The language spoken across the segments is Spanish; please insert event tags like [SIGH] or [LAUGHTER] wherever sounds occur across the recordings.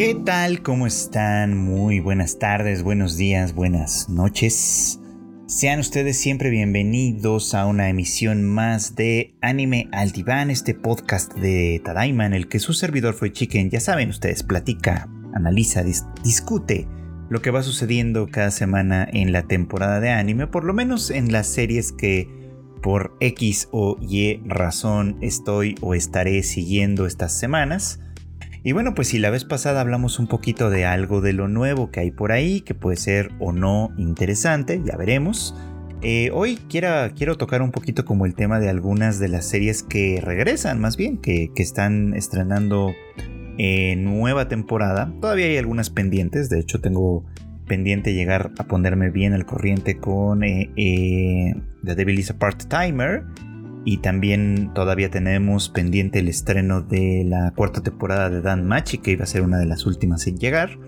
¿Qué tal? ¿Cómo están? Muy buenas tardes, buenos días, buenas noches. Sean ustedes siempre bienvenidos a una emisión más de Anime al Diván, este podcast de Tadaima el que su servidor fue Chicken. Ya saben ustedes, platica, analiza, discute lo que va sucediendo cada semana en la temporada de anime, por lo menos en las series que por X o Y razón estoy o estaré siguiendo estas semanas. Y bueno, pues si la vez pasada hablamos un poquito de algo de lo nuevo que hay por ahí, que puede ser o no interesante, ya veremos. Eh, hoy quiero, tocar un poquito como el tema de algunas de las series que regresan, más bien, que, están estrenando eh, nueva temporada. Todavía hay algunas pendientes, de hecho tengo pendiente llegar a ponerme bien al corriente con eh, The Devil is a Part-Timer y también todavía tenemos pendiente el estreno de la cuarta temporada de Dan Machi, que iba a ser una de las últimas en llegar.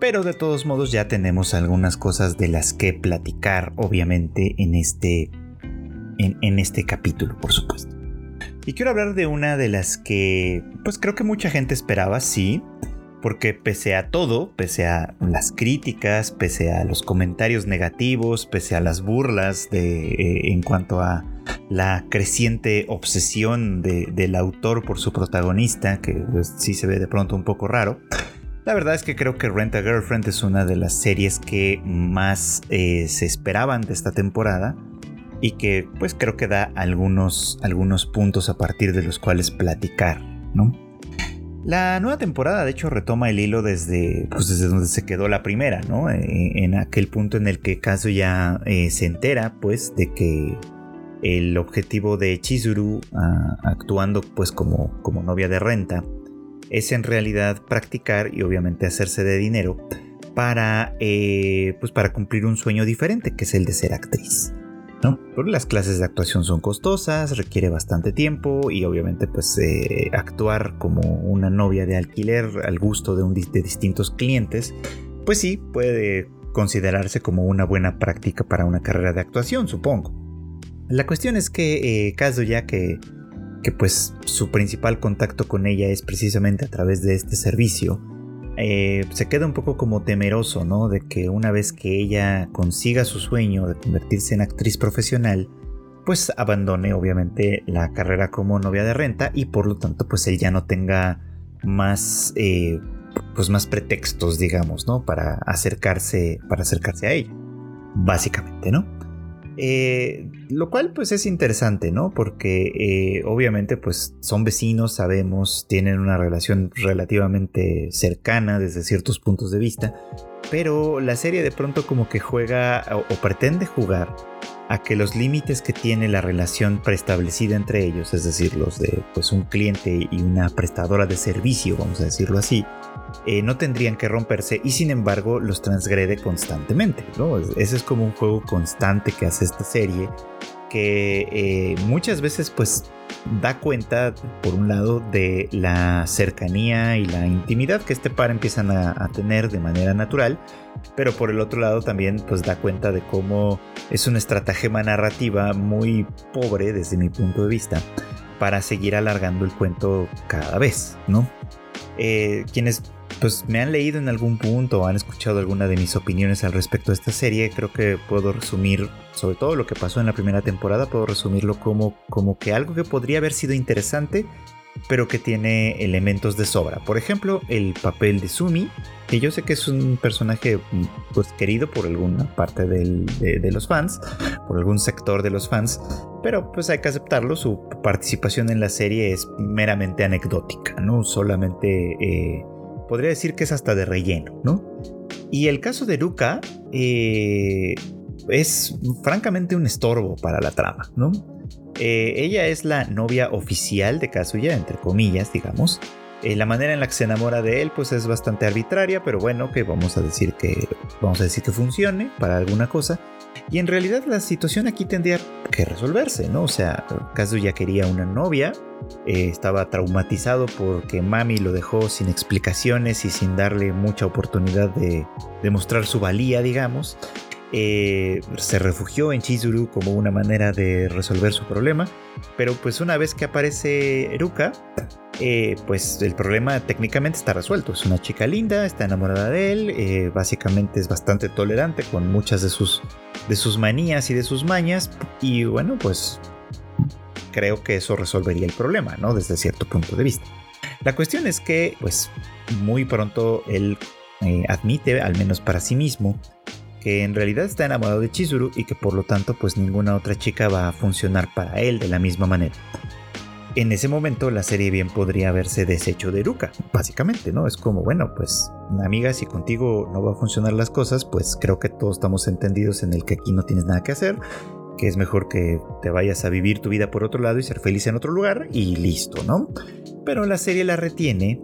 Pero de todos modos ya tenemos algunas cosas de las que platicar, obviamente, en este, en, este capítulo, por supuesto. Y quiero hablar de una de las que, pues creo que mucha gente esperaba, sí, porque pese a todo, pese a las críticas, pese a los comentarios negativos, pese a las burlas de, eh, en cuanto a la creciente obsesión del autor por su protagonista, que pues, sí se ve de pronto un poco raro. La verdad es que creo que Rent a Girlfriend es una de las series que más eh, se esperaban de esta temporada y que pues creo que da algunos, algunos puntos a partir de los cuales platicar, ¿no? La nueva temporada, de hecho, retoma el hilo desde, pues, desde donde se quedó la primera, ¿no? Eh, en aquel punto en el que Kazuya eh, se entera, pues, de que el objetivo de Chizuru ah, actuando pues como, como novia de renta es en realidad practicar y obviamente hacerse de dinero para, eh, pues para cumplir un sueño diferente que es el de ser actriz. ¿no? Porque las clases de actuación son costosas, requiere bastante tiempo y obviamente pues eh, actuar como una novia de alquiler al gusto de, un, de distintos clientes, pues sí puede considerarse como una buena práctica para una carrera de actuación, supongo. La cuestión es que eh, Kazuya, que, que pues su principal contacto con ella es precisamente a través de este servicio, eh, se queda un poco como temeroso, ¿no? De que una vez que ella consiga su sueño de convertirse en actriz profesional, pues abandone obviamente la carrera como novia de renta y por lo tanto pues él ya no tenga más, eh, pues más pretextos, digamos, ¿no? Para acercarse, para acercarse a ella, básicamente, ¿no? Eh, lo cual pues es interesante, ¿no? Porque eh, obviamente pues son vecinos, sabemos, tienen una relación relativamente cercana desde ciertos puntos de vista, pero la serie de pronto como que juega o, pretende jugar a que los límites que tiene la relación preestablecida entre ellos, es decir, los de pues un cliente y una prestadora de servicio, vamos a decirlo así, eh, no tendrían que romperse y sin embargo los transgrede constantemente. ¿no? Ese es como un juego constante que hace esta serie que eh, muchas veces pues da cuenta por un lado de la cercanía y la intimidad que este par empiezan a, tener de manera natural pero por el otro lado también pues da cuenta de cómo es una estratagema narrativa muy pobre desde mi punto de vista para seguir alargando el cuento cada vez, ¿no? Eh, quienes pues me han leído en algún punto o han escuchado alguna de mis opiniones al respecto de esta serie, creo que puedo resumir, sobre todo lo que pasó en la primera temporada, puedo resumirlo como, como que algo que podría haber sido interesante, pero que tiene elementos de sobra. Por ejemplo, el papel de Sumi, que yo sé que es un personaje pues, querido por alguna parte de, los fans, por algún sector de los fans, pero pues hay que aceptarlo, su participación en la serie es meramente anecdótica, no solamente... Eh, podría decir que es hasta de relleno, ¿no? Y el caso de Ruka eh, es francamente un estorbo para la trama, ¿no? Eh, ella es la novia oficial de Kazuya, entre comillas, digamos. Eh, la manera en la que se enamora de él, pues es bastante arbitraria, pero bueno, que vamos a decir que vamos a decir que funcione para alguna cosa. Y en realidad la situación aquí tendría que resolverse, ¿no? O sea, Kazuya quería una novia, eh, estaba traumatizado porque mami lo dejó sin explicaciones y sin darle mucha oportunidad de demostrar su valía, digamos. eh, se refugió en Chizuru como una manera de resolver su problema, pero pues una vez que aparece Eruka, eh, pues el problema técnicamente está resuelto. Es una chica linda, está enamorada de él, básicamente es bastante tolerante con muchas de sus, de sus manías y de sus mañas, y bueno, pues creo que eso resolvería el problema, ¿no? Desde cierto punto de vista. La cuestión es que, pues, muy pronto él admite, al menos para sí mismo, que en realidad está enamorado de Chizuru y que por lo tanto pues ninguna otra chica va a funcionar para él de la misma manera. En ese momento la serie bien podría haberse deshecho de Ruka, básicamente, ¿no? Es como, bueno, pues amiga, si contigo no va a funcionar las cosas, pues creo que todos estamos entendidos en el que aquí no tienes nada que hacer, que es mejor que te vayas a vivir tu vida por otro lado y ser feliz en otro lugar y listo, ¿no? Pero la serie la retiene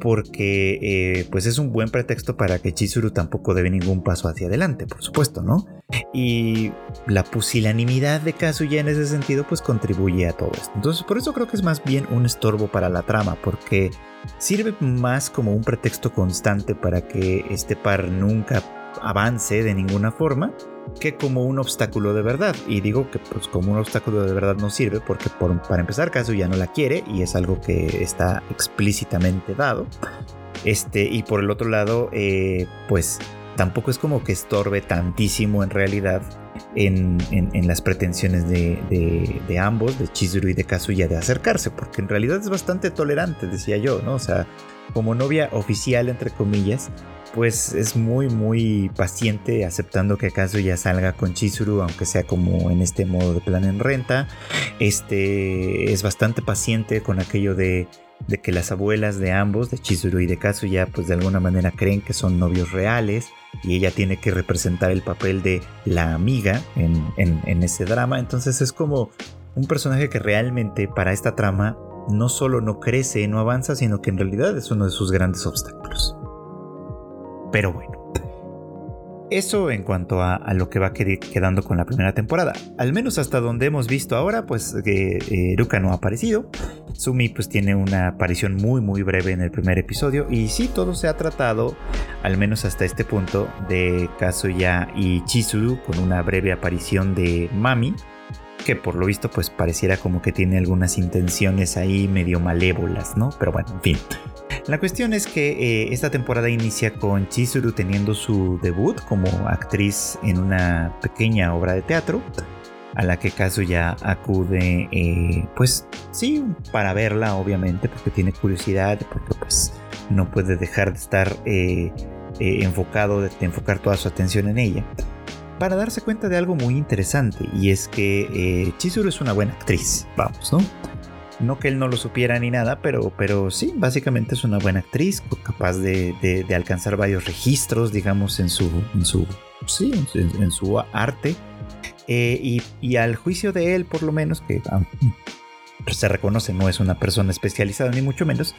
porque eh, pues es un buen pretexto para que Chizuru tampoco debe ningún paso hacia adelante, por supuesto, ¿no? Y la pusilanimidad de Kazuya en ese sentido pues contribuye a todo esto. Entonces por eso creo que es más bien un estorbo para la trama, porque sirve más como un pretexto constante para que este par nunca avance de ninguna forma que como un obstáculo de verdad. Y digo que pues como un obstáculo de verdad no sirve porque para empezar caso ya no la quiere y es algo que está explícitamente dado. Este, y por el otro lado, eh, pues tampoco es como que estorbe tantísimo en realidad en, las pretensiones de, de, ambos, de Chizuru y de Kazuya, de acercarse, porque en realidad es bastante tolerante, decía yo, ¿no? O sea, como novia oficial, entre comillas, pues es muy muy paciente aceptando que acaso ya salga con Chizuru aunque sea como en este modo de plan en renta este es bastante paciente con aquello de, que las abuelas de ambos de Chizuru y de Kazuya pues de alguna manera creen que son novios reales y ella tiene que representar el papel de la amiga en, en ese drama entonces es como un personaje que realmente para esta trama no solo no crece, no avanza, sino que en realidad es uno de sus grandes obstáculos. Pero bueno. Eso en cuanto a, lo que va quedando con la primera temporada. Al menos hasta donde hemos visto ahora, pues que eh, Ruka no ha aparecido. Sumi pues tiene una aparición muy muy breve en el primer episodio. Y sí, todo se ha tratado, al menos hasta este punto, de Kazuya y Chizuru con una breve aparición de Mami. Que por lo visto pues pareciera como que tiene algunas intenciones ahí medio malévolas, ¿no? Pero bueno, en fin. La cuestión es que eh, esta temporada inicia con Chizuru teniendo su debut como actriz en una pequeña obra de teatro a la que Kazuya acude, eh, pues sí, para verla obviamente, porque tiene curiosidad, porque pues no puede dejar de estar eh, enfocado, de, enfocar toda su atención en ella, para darse cuenta de algo muy interesante, y es que Chizuru es una buena actriz, vamos, ¿no? No que él no lo supiera ni nada, pero, pero sí, básicamente es una buena actriz, capaz de, alcanzar varios registros, digamos, en su, en su, sí, en, su arte. Eh, y, al juicio de él, por lo menos, que se reconoce no es una persona especializada ni mucho menos,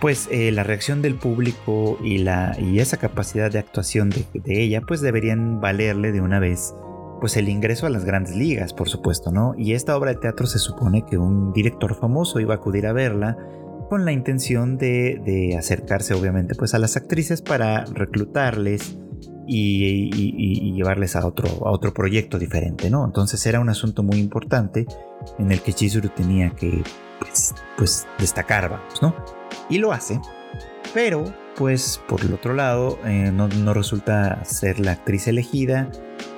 pues eh, la reacción del público y, la, y esa capacidad de actuación de, de ella, pues deberían valerle de una vez pues el ingreso a las grandes ligas, por supuesto, ¿no? Y esta obra de teatro se supone que un director famoso iba a acudir a verla con la intención de, acercarse obviamente pues a las actrices para reclutarles y, llevarles a otro, a otro proyecto diferente, ¿no? Entonces era un asunto muy importante en el que Chizuru tenía que pues, pues destacar, vamos, ¿no? Y lo hace, pero pues por el otro lado eh, no, no resulta ser la actriz elegida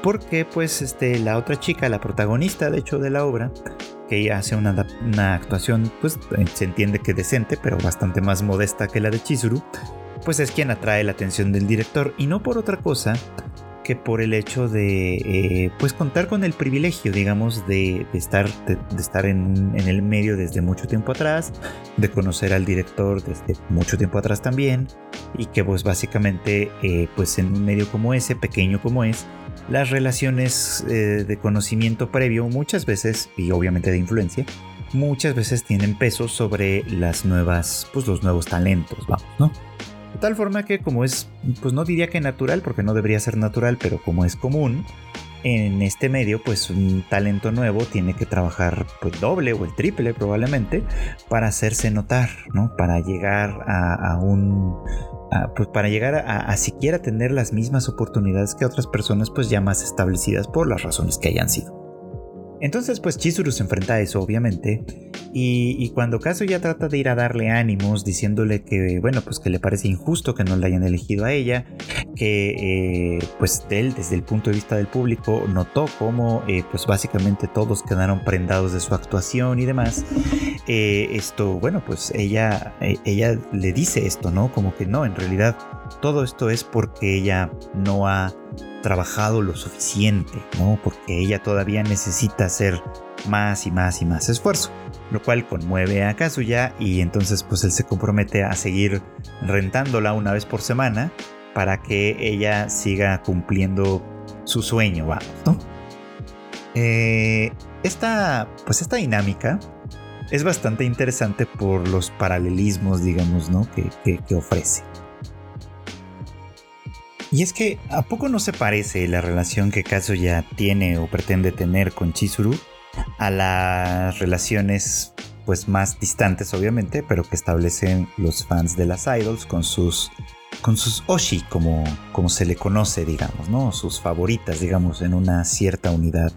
porque pues este, la otra chica, la protagonista de hecho de la obra, que hace una, actuación pues se entiende que decente, pero bastante más modesta que la de Chizuru, pues es quien atrae la atención del director. Y no por otra cosa que por el hecho de eh, pues contar con el privilegio digamos de, estar, de, estar en, el medio desde mucho tiempo atrás de conocer al director desde mucho tiempo atrás también y que pues básicamente eh, pues en un medio como ese pequeño como es las relaciones eh, de conocimiento previo muchas veces, y obviamente de influencia, muchas veces tienen peso sobre las nuevas, pues los nuevos talentos, vamos, ¿no? De tal forma que como es, pues no diría que natural, porque no debería ser natural, pero como es común, en este medio, pues un talento nuevo tiene que trabajar pues doble o el triple probablemente para hacerse notar, ¿no? Para llegar a, un, pues para llegar a, a, siquiera tener las mismas oportunidades que otras personas pues ya más establecidas por las razones que hayan sido. Entonces, pues Chizuru se enfrenta a eso, obviamente, y, cuando Kazuya trata de ir a darle ánimos, diciéndole que, bueno, pues que le parece injusto que no la hayan elegido a ella, que, eh, pues él, desde el punto de vista del público, notó cómo, eh, pues básicamente todos quedaron prendados de su actuación y demás, eh, esto, bueno, pues ella, ella le dice esto, ¿no? Como que no, en realidad todo esto es porque ella no ha trabajado lo suficiente, ¿no? Porque ella todavía necesita hacer más y más y más esfuerzo, lo cual conmueve a Kazuya y entonces pues él se compromete a seguir rentándola una vez por semana para que ella siga cumpliendo su sueño, vamos, ¿no? Eh, esta, pues esta dinámica es bastante interesante por los paralelismos, digamos, ¿no? que ofrece. Y es que, ¿a poco no se parece la relación que Kazuya tiene o pretende tener con Chizuru a las relaciones pues más distantes obviamente, pero que establecen los fans de las idols con sus con sus oshi como, como se le conoce, digamos, ¿no? Sus favoritas, digamos, en una cierta unidad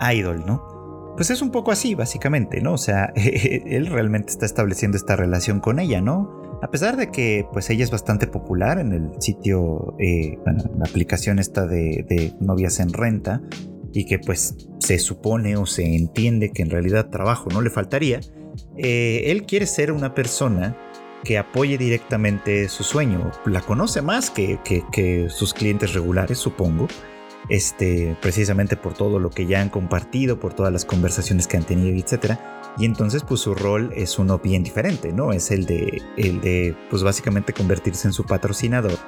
idol, ¿no? Pues es un poco así, básicamente, ¿no? O sea, [LAUGHS] él realmente está estableciendo esta relación con ella, ¿no? A pesar de que pues ella es bastante popular en el sitio, eh, bueno, la aplicación esta de, novias en renta y que pues se supone o se entiende que en realidad trabajo no le faltaría, eh, él quiere ser una persona que apoye directamente su sueño. La conoce más que, que, sus clientes regulares, supongo. Este, precisamente por todo lo que ya han compartido, por todas las conversaciones que han tenido, etcétera y entonces pues su rol es uno bien diferente, ¿no? Es el de, el de pues básicamente convertirse en su patrocinador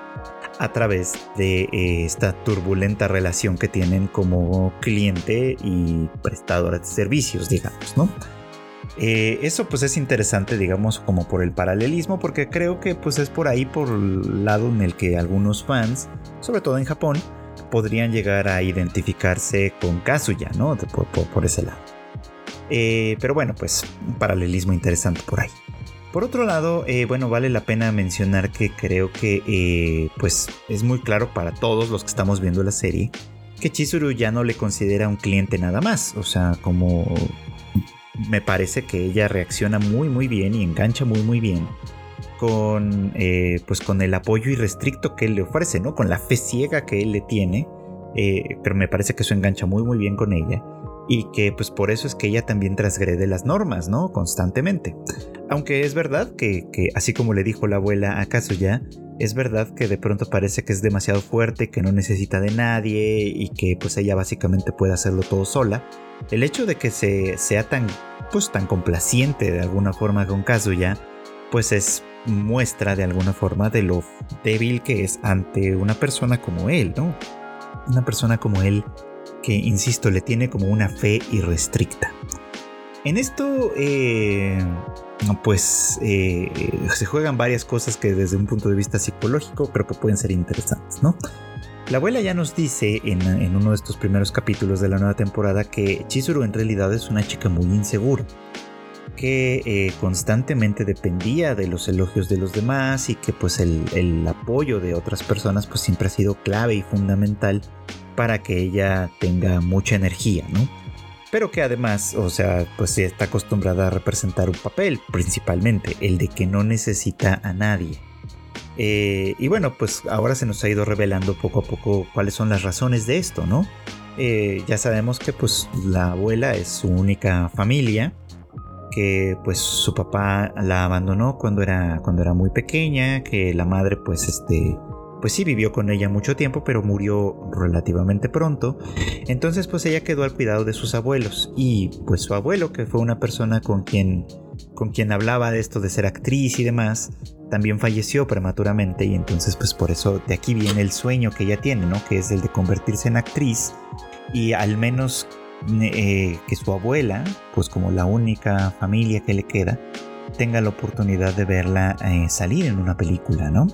a través de eh, esta turbulenta relación que tienen como cliente y prestadora de servicios, digamos, ¿no? Eh, eso pues es interesante, digamos, como por el paralelismo, porque creo que pues es por ahí, por el lado en el que algunos fans, sobre todo en Japón, podrían llegar a identificarse con Kazuya, ¿no? por ese lado. Eh, pero bueno, pues un paralelismo interesante por ahí. Por otro lado, eh, bueno, vale la pena mencionar que creo que eh, pues es muy claro para todos los que estamos viendo la serie que Chizuru ya no le considera un cliente nada más. O sea, como me parece que ella reacciona muy muy bien y engancha muy muy bien con pues con el apoyo irrestricto que él le ofrece, ¿no? Con la fe ciega que él le tiene. pero me parece que eso engancha muy muy bien con ella y que pues por eso es que ella también transgrede las normas, ¿no? Constantemente. Aunque es verdad que, así como le dijo la abuela a ya es verdad que de pronto parece que es demasiado fuerte, que no necesita de nadie y que pues ella básicamente puede hacerlo todo sola. El hecho de que se sea tan pues tan complaciente de alguna forma con ya pues es muestra de alguna forma de lo débil que es ante una persona como él, ¿no? Una persona como él que, insisto, le tiene como una fe irrestricta. En esto, eh, pues eh, se juegan varias cosas que desde un punto de vista psicológico creo que pueden ser interesantes, ¿no? La abuela ya nos dice en, uno de estos primeros capítulos de la nueva temporada que Chizuru en realidad es una chica muy insegura, que eh, constantemente dependía de los elogios de los demás y que pues el, el apoyo de otras personas pues siempre ha sido clave y fundamental para que ella tenga mucha energía, ¿no? Pero que además, o sea, pues está acostumbrada a representar un papel, principalmente el de que no necesita a nadie. Eh, y bueno, pues ahora se nos ha ido revelando poco a poco cuáles son las razones de esto, ¿no? Eh, ya sabemos que pues la abuela es su única familia, que pues su papá la abandonó cuando era, cuando era muy pequeña, que la madre pues este pues sí vivió con ella mucho tiempo, pero murió relativamente pronto. Entonces pues ella quedó al cuidado de sus abuelos y pues su abuelo, que fue una persona con quien con quien hablaba de esto de ser actriz y demás, también falleció prematuramente y entonces pues por eso de aquí viene el sueño que ella tiene, ¿no? Que es el de convertirse en actriz y al menos eh, que su abuela, pues como la única familia que le queda, tenga la oportunidad de verla eh, salir en una película, ¿no?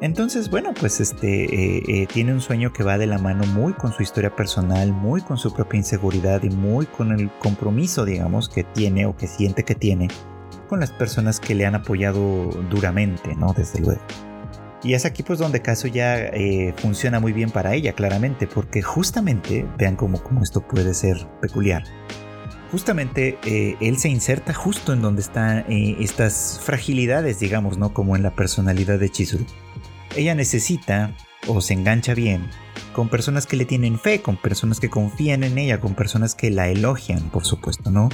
Entonces, bueno, pues este eh, tiene un sueño que va de la mano muy con su historia personal, muy con su propia inseguridad y muy con el compromiso, digamos, que tiene o que siente que tiene con las personas que le han apoyado duramente, ¿no? Desde luego. Y es aquí pues donde caso ya eh, funciona muy bien para ella, claramente, porque justamente, vean cómo, cómo esto puede ser peculiar, justamente eh, él se inserta justo en donde están eh, estas fragilidades, digamos, ¿no? Como en la personalidad de Chizuru. Ella necesita o se engancha bien con personas que le tienen fe, con personas que confían en ella, con personas que la elogian, por supuesto, ¿no?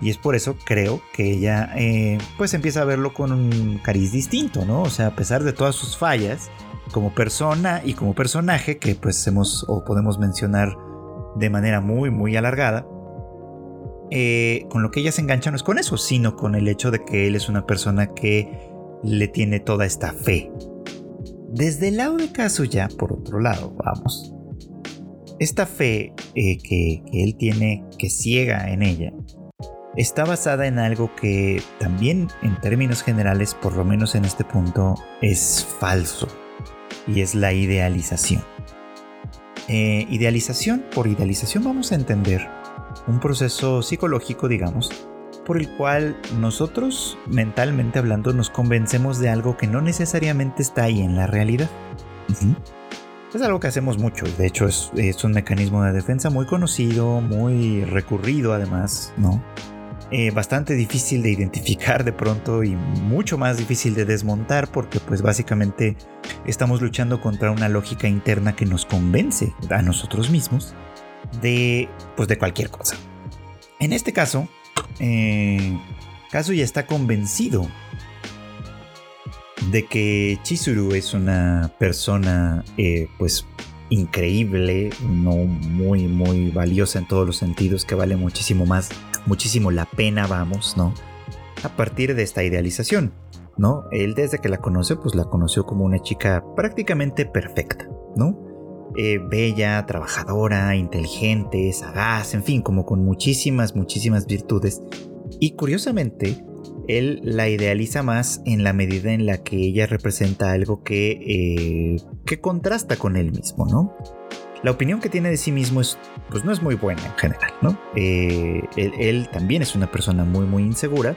Y es por eso creo que ella eh, pues empieza a verlo con un cariz distinto, ¿no? O sea, a pesar de todas sus fallas, como persona y como personaje, que pues hemos o podemos mencionar de manera muy, muy alargada, eh, con lo que ella se engancha no es con eso, sino con el hecho de que él es una persona que le tiene toda esta fe. Desde el lado de Kazuya, por otro lado, vamos, esta fe eh, que él tiene, que ciega en ella, está basada en algo que también en términos generales, por lo menos en este punto, es falso. Y es la idealización. Eh, idealización, por idealización vamos a entender un proceso psicológico, digamos, por el cual nosotros, mentalmente hablando, nos convencemos de algo que no necesariamente está ahí en la realidad. Es algo que hacemos mucho, de hecho es, es, un mecanismo de defensa muy conocido, muy recurrido además, ¿no? Eh, bastante difícil de identificar de pronto y mucho más difícil de desmontar porque pues básicamente estamos luchando contra una lógica interna que nos convence a nosotros mismos de pues de cualquier cosa. En este caso, eh, Kazuya está convencido de que Chizuru es una persona eh, pues increíble, no muy muy valiosa en todos los sentidos, que vale muchísimo más muchísimo la pena, vamos, ¿no? A partir de esta idealización, ¿no? Él desde que la conoce, pues la conoció como una chica prácticamente perfecta, ¿no? Eh, bella, trabajadora, inteligente, sagaz, en fin, como con muchísimas, muchísimas virtudes. Y curiosamente, él la idealiza más en la medida en la que ella representa algo que, eh, que contrasta con él mismo, ¿no? la opinión que tiene de sí mismo es, pues no es muy buena en general, ¿no? Eh, él, también es una persona muy, muy insegura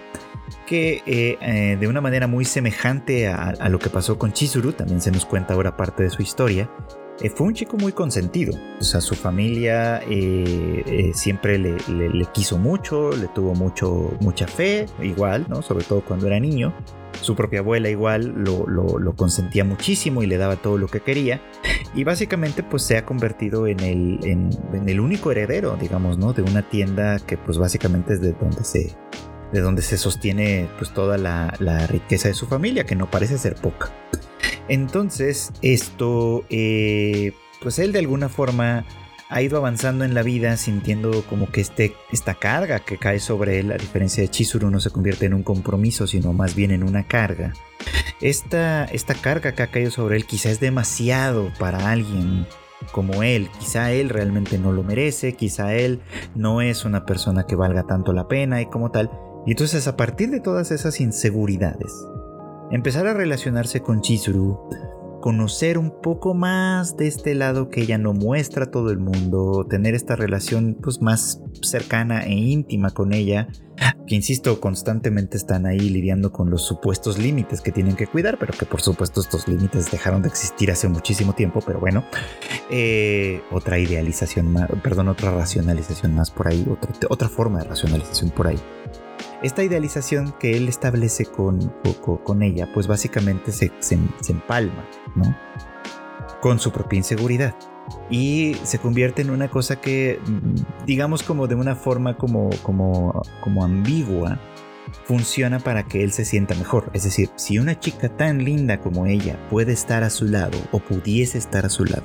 que de una manera muy semejante a, lo que pasó con Chizuru, también se nos cuenta ahora parte de su historia, fue un chico muy consentido. O sea, su familia siempre le, le, quiso mucho, le tuvo mucho, mucha fe, igual, ¿no? Sobre todo cuando era niño. Su propia abuela igual lo, consentía muchísimo y le daba todo lo que quería. Y básicamente pues se ha convertido en el, en, el único heredero, digamos, ¿no? De una tienda que pues básicamente es de donde se, de donde se sostiene pues toda la, riqueza de su familia, que no parece ser poca. Entonces esto, eh, pues él de alguna forma ha ido avanzando en la vida sintiendo como que este, esta carga que cae sobre él, a diferencia de Chizuru, no se convierte en un compromiso, sino más bien en una carga. Esta, esta carga que ha caído sobre él quizá es demasiado para alguien como él. Quizá él realmente no lo merece, quizá él no es una persona que valga tanto la pena y como tal. Y entonces a partir de todas esas inseguridades, empezar a relacionarse con Chizuru conocer un poco más de este lado que ella no muestra a todo el mundo, tener esta relación pues más cercana e íntima con ella, que insisto, constantemente están ahí lidiando con los supuestos límites que tienen que cuidar, pero que por supuesto estos límites dejaron de existir hace muchísimo tiempo, pero bueno, eh, otra idealización más, perdón, otra racionalización más por ahí, otra, otra forma de racionalización por ahí esta idealización que él establece con, con, ella, pues básicamente se, se, empalma, ¿no? Con su propia inseguridad. Y se convierte en una cosa que, digamos como de una forma como, como, como ambigua, funciona para que él se sienta mejor. Es decir, si una chica tan linda como ella puede estar a su lado o pudiese estar a su lado,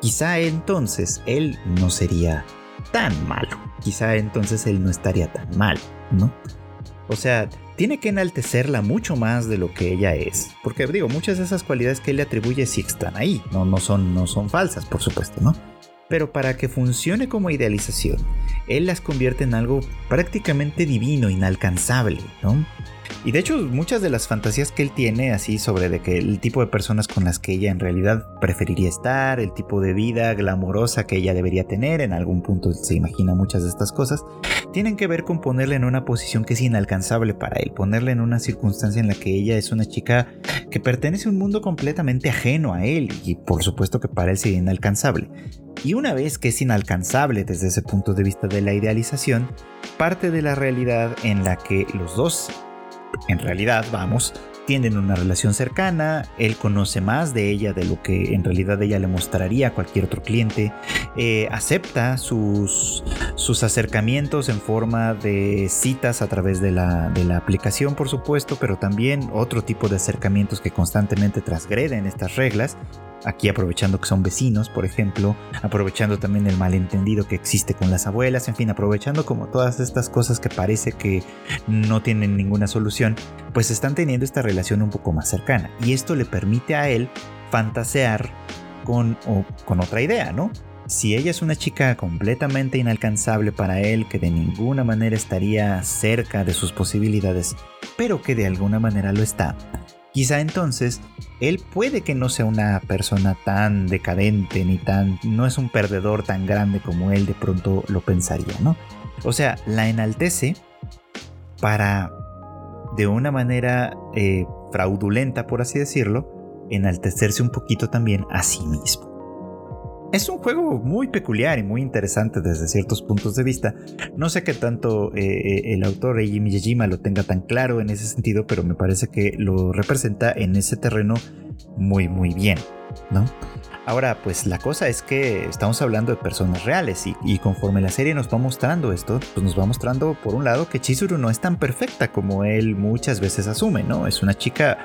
quizá entonces él no sería tan malo. Quizá entonces él no estaría tan mal, ¿no? O sea, tiene que enaltecerla mucho más de lo que ella es. Porque digo, muchas de esas cualidades que él le atribuye sí están ahí. No, no, son, no son falsas, por supuesto, ¿no? Pero para que funcione como idealización, él las convierte en algo prácticamente divino, inalcanzable, ¿no? Y de hecho, muchas de las fantasías que él tiene, así sobre de que el tipo de personas con las que ella en realidad preferiría estar, el tipo de vida glamorosa que ella debería tener, en algún punto se imagina muchas de estas cosas, tienen que ver con ponerle en una posición que es inalcanzable para él, ponerle en una circunstancia en la que ella es una chica que pertenece a un mundo completamente ajeno a él y por supuesto que para él sería inalcanzable. Y una vez que es inalcanzable desde ese punto de vista de la idealización, parte de la realidad en la que los dos, en realidad, vamos, tienen una relación cercana, él conoce más de ella de lo que en realidad ella le mostraría a cualquier otro cliente, eh, acepta sus, sus acercamientos en forma de citas a través de la, de la aplicación, por supuesto, pero también otro tipo de acercamientos que constantemente transgreden estas reglas Aquí aprovechando que son vecinos, por ejemplo, aprovechando también el malentendido que existe con las abuelas, en fin, aprovechando como todas estas cosas que parece que no tienen ninguna solución, pues están teniendo esta relación un poco más cercana. Y esto le permite a él fantasear con, con otra idea, ¿no? Si ella es una chica completamente inalcanzable para él, que de ninguna manera estaría cerca de sus posibilidades, pero que de alguna manera lo está, Quizá entonces él puede que no sea una persona tan decadente ni tan no es un perdedor tan grande como él de pronto lo pensaría, ¿no? O sea, la enaltece para de una manera eh, fraudulenta, por así decirlo, enaltecerse un poquito también a sí mismo. Es un juego muy peculiar y muy interesante desde ciertos puntos de vista. No sé qué tanto eh, eh, el autor Eiji Miyajima lo tenga tan claro en ese sentido, pero me parece que lo representa en ese terreno muy muy bien, ¿no? Ahora, pues la cosa es que estamos hablando de personas reales y, conforme la serie nos va mostrando esto, pues nos va mostrando por un lado que Chizuru no es tan perfecta como él muchas veces asume, ¿no? Es una chica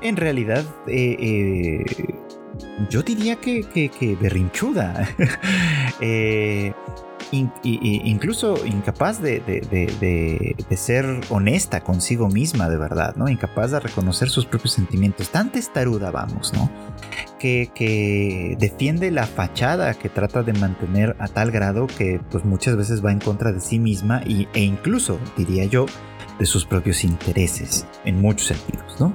en realidad eh, yo diría que, que, berrinchuda. [LAUGHS] Eh, incluso incapaz de, ser honesta consigo misma de verdad, ¿no? Incapaz de reconocer sus propios sentimientos. Tan testaruda, vamos, ¿no? Que, defiende la fachada que trata de mantener a tal grado que pues muchas veces va en contra de sí misma e incluso, diría yo, de sus propios intereses, en muchos sentidos, ¿no?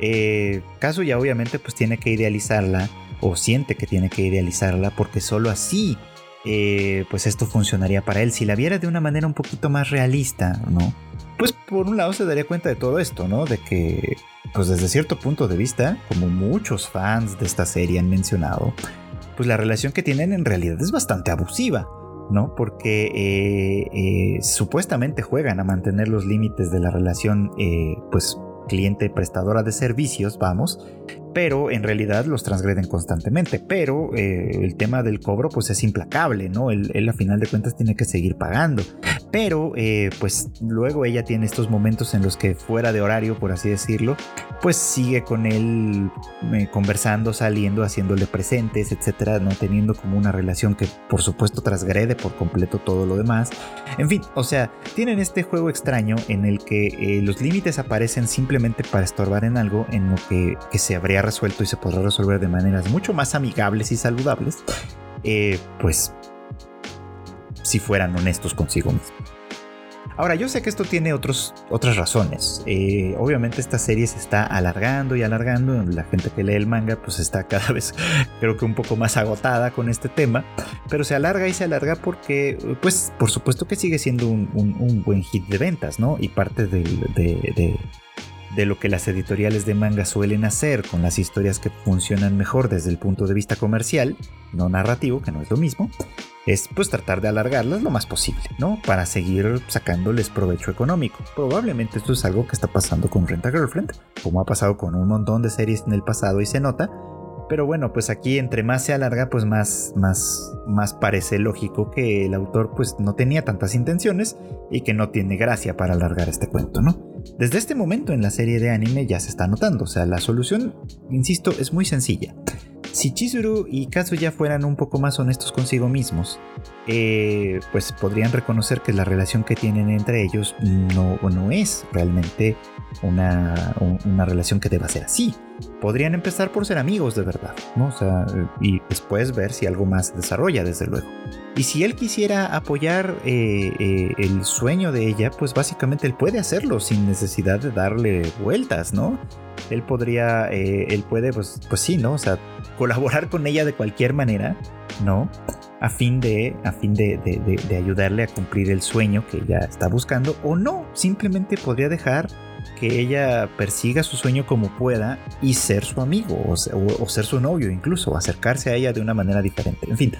Eh, ya obviamente pues tiene que idealizarla o siente que tiene que idealizarla porque solo así eh, pues esto funcionaría para él. Si la viera de una manera un poquito más realista, ¿no? Pues por un lado se daría cuenta de todo esto, ¿no? De que pues desde cierto punto de vista, como muchos fans de esta serie han mencionado, pues la relación que tienen en realidad es bastante abusiva. ¿no? Porque eh, eh, supuestamente juegan a mantener los límites de la relación, pues cliente prestadora de servicios, vamos, pero en realidad los transgreden constantemente. Pero eh, el tema del cobro pues es implacable, ¿no? Él, a final de cuentas tiene que seguir pagando. Pero eh, pues luego ella tiene estos momentos en los que fuera de horario, por así decirlo, pues sigue con él eh, conversando, saliendo, haciéndole presentes, etcétera, no teniendo como una relación que por supuesto transgrede por completo todo lo demás. En fin, o sea, tienen este juego extraño en el que los límites aparecen simplemente para estorbar en algo en lo que, que se habría resuelto y se podrá resolver de maneras mucho más amigables y saludables, eh, pues si fueran honestos consigo mismos. Ahora, yo sé que esto tiene otros, otras razones. Eh, obviamente esta serie se está alargando y alargando. La gente que lee el manga pues está cada [LAUGHS] vez creo que un poco más agotada con este tema. Pero se alarga y se alarga porque pues por supuesto que sigue siendo un, buen hit de ventas, ¿no? Y parte de, de lo que las editoriales de manga suelen hacer con las historias que funcionan mejor desde el punto de vista comercial, no narrativo, que no es lo mismo, es pues tratar de alargarlas lo más posible, ¿no? Para seguir sacándoles provecho económico. Probablemente esto es algo que está pasando con Renta Girlfriend, como ha pasado con un montón de series en el pasado y se nota, pero bueno, pues aquí entre más se alarga, pues más, más, más parece lógico que el autor pues no tenía tantas intenciones y que no tiene gracia para alargar este cuento, ¿no? Desde este momento en la serie de anime ya se está notando, o sea, la solución, insisto, es muy sencilla. Si Chizuru y Kazuya fueran un poco más honestos consigo mismos, eh, pues podrían reconocer que la relación que tienen entre ellos no, es realmente una, una relación que deba ser así podrían empezar por ser amigos de verdad, ¿no? O sea, y después ver si algo más desarrolla, desde luego. Y si él quisiera apoyar eh, eh, el sueño de ella, pues básicamente él puede hacerlo sin necesidad de darle vueltas, ¿no? Él podría, él puede, pues, pues sí, ¿no? O sea, colaborar con ella de cualquier manera, ¿no? A fin de, a fin de, ayudarle a cumplir el sueño que ella está buscando, o no, simplemente podría dejar que ella persiga su sueño como pueda y ser su amigo o, ser su novio incluso, acercarse a ella de una manera diferente. En fin,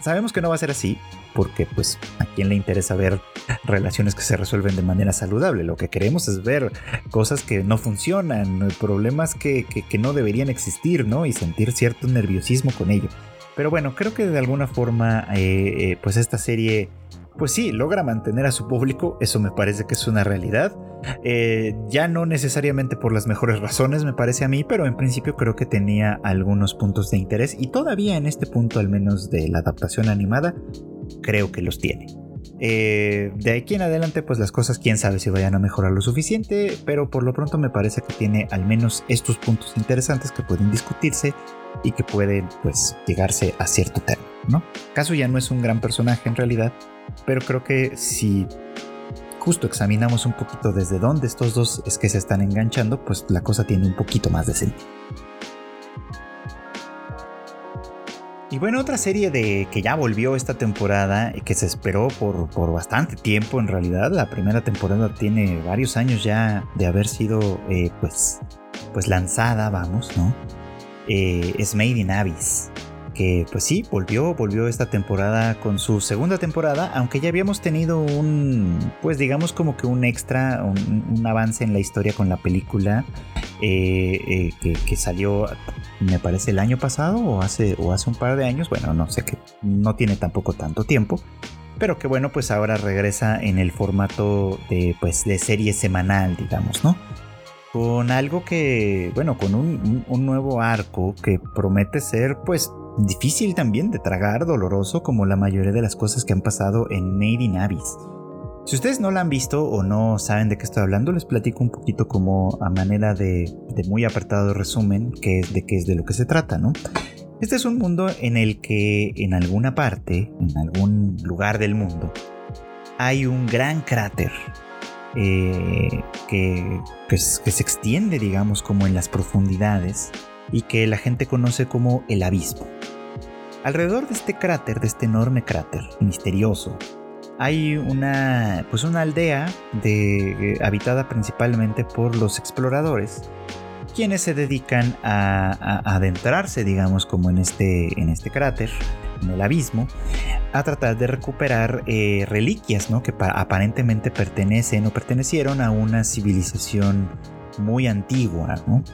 sabemos que no va a ser así porque pues a quién le interesa ver relaciones que se resuelven de manera saludable. Lo que queremos es ver cosas que no funcionan, problemas que, no deberían existir, ¿no? Y sentir cierto nerviosismo con ello. Pero bueno, creo que de alguna forma eh, eh, pues esta serie pues sí, logra mantener a su público, eso me parece que es una realidad. Eh, ya no necesariamente por las mejores razones, me parece a mí, pero en principio creo que tenía algunos puntos de interés y todavía en este punto, al menos de la adaptación animada, creo que los tiene. Eh, de aquí en adelante, pues las cosas, quién sabe si vayan a mejorar lo suficiente, pero por lo pronto me parece que tiene al menos estos puntos interesantes que pueden discutirse y que pueden, pues, llegarse a cierto término, ¿no? Caso ya no es un gran personaje en realidad, pero creo que si justo examinamos un poquito desde dónde estos dos es que se están enganchando, pues la cosa tiene un poquito más de sentido. Y bueno, otra serie de que ya volvió esta temporada y que se esperó por, por, bastante tiempo en realidad. La primera temporada tiene varios años ya de haber sido eh, pues, pues lanzada, vamos, ¿no? Eh, es Made in Abyss que pues sí, volvió, volvió esta temporada con su segunda temporada, aunque ya habíamos tenido un, pues digamos como que un extra, un, avance en la historia con la película eh, eh, que, salió, me parece, el año pasado o hace, o hace un par de años, bueno, no sé, que no tiene tampoco tanto tiempo. Pero que bueno, pues ahora regresa en el formato de, pues, de serie semanal, digamos, ¿no? con algo que, bueno, con un, un, nuevo arco que promete ser pues difícil también de tragar, doloroso, como la mayoría de las cosas que han pasado en Made in. Si ustedes no la han visto o no saben de qué estoy hablando, les platico un poquito como a manera de, muy apartado resumen que es de qué es de lo que se trata, ¿no? Este es un mundo en el que en alguna parte, en algún lugar del mundo, hay un gran cráter eh, que, que se extiende, digamos, como en las profundidades y que la gente conoce como el abismo. Alrededor de este cráter, de este enorme cráter misterioso, hay una, pues una aldea de, eh, habitada principalmente por los exploradores, quienes se dedican a, adentrarse, digamos, como en este, en este cráter, en el abismo, a tratar de recuperar eh, reliquias, ¿no? Que aparentemente pertenecen o pertenecieron a una civilización muy antigua, ¿no?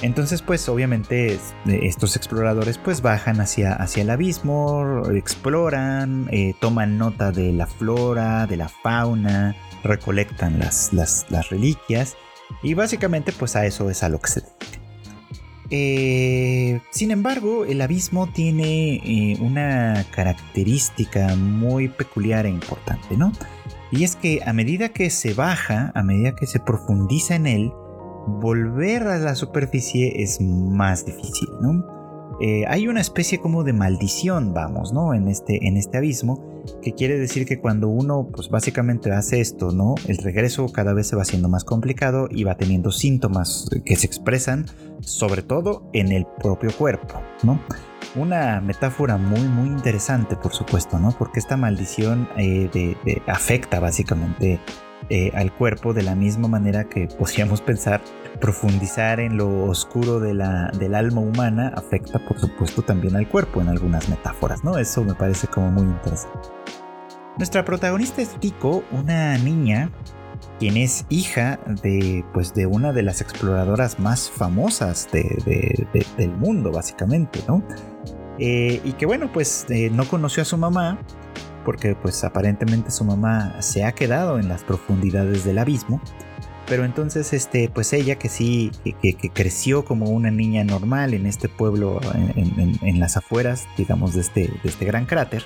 Entonces, pues obviamente estos exploradores pues bajan hacia, hacia el abismo, exploran, eh, toman nota de la flora, de la fauna, recolectan las, las, reliquias y básicamente pues a eso es a lo que se dedica. Eh, sin embargo, el abismo tiene eh, una característica muy peculiar e importante, ¿no? Y es que a medida que se baja, a medida que se profundiza en él, volver a la superficie es más difícil, ¿no? Eh, hay una especie como de maldición, vamos, ¿no? En este, en este abismo, que quiere decir que cuando uno, pues básicamente hace esto, ¿no? El regreso cada vez se va haciendo más complicado y va teniendo síntomas que se expresan, sobre todo en el propio cuerpo, ¿no? Una metáfora muy, muy interesante, por supuesto, ¿no? Porque esta maldición eh, afecta básicamente eh, al cuerpo de la misma manera que podríamos [LAUGHS] pensar profundizar en lo oscuro de la, del alma humana afecta por supuesto también al cuerpo en algunas metáforas, ¿no? Eso me parece como muy interesante. Nuestra protagonista es Tico, una niña quien es hija de, pues, de una de las exploradoras más famosas del mundo, básicamente, ¿no? Eh, y que bueno, pues eh, no conoció a su mamá, porque pues aparentemente su mamá se ha quedado en las profundidades del abismo. Pero entonces, este, pues ella que sí, que, creció como una niña normal en este pueblo, en, las afueras, digamos, de este, de este gran cráter,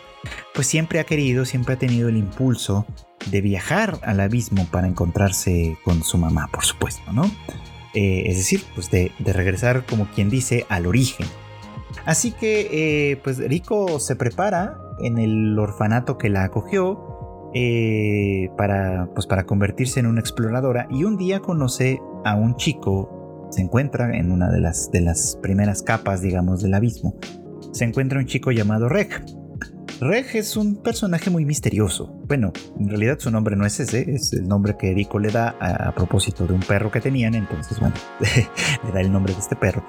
pues siempre ha querido, siempre ha tenido el impulso de viajar al abismo para encontrarse con su mamá, por supuesto, ¿no? eh, es decir, pues de, regresar como quien dice al origen. Así que pues Rico se prepara en el orfanato que la acogió para, pues para convertirse en una exploradora. Y un día conoce a un chico, se encuentra en una de las, de las primeras capas, digamos, del abismo, se encuentra un chico llamado Reg, Reg es un personaje muy misterioso. Bueno, en realidad su nombre no es ese, es el nombre que Erico le da a, propósito de un perro que tenían, entonces bueno, [LAUGHS] le da el nombre de este perro.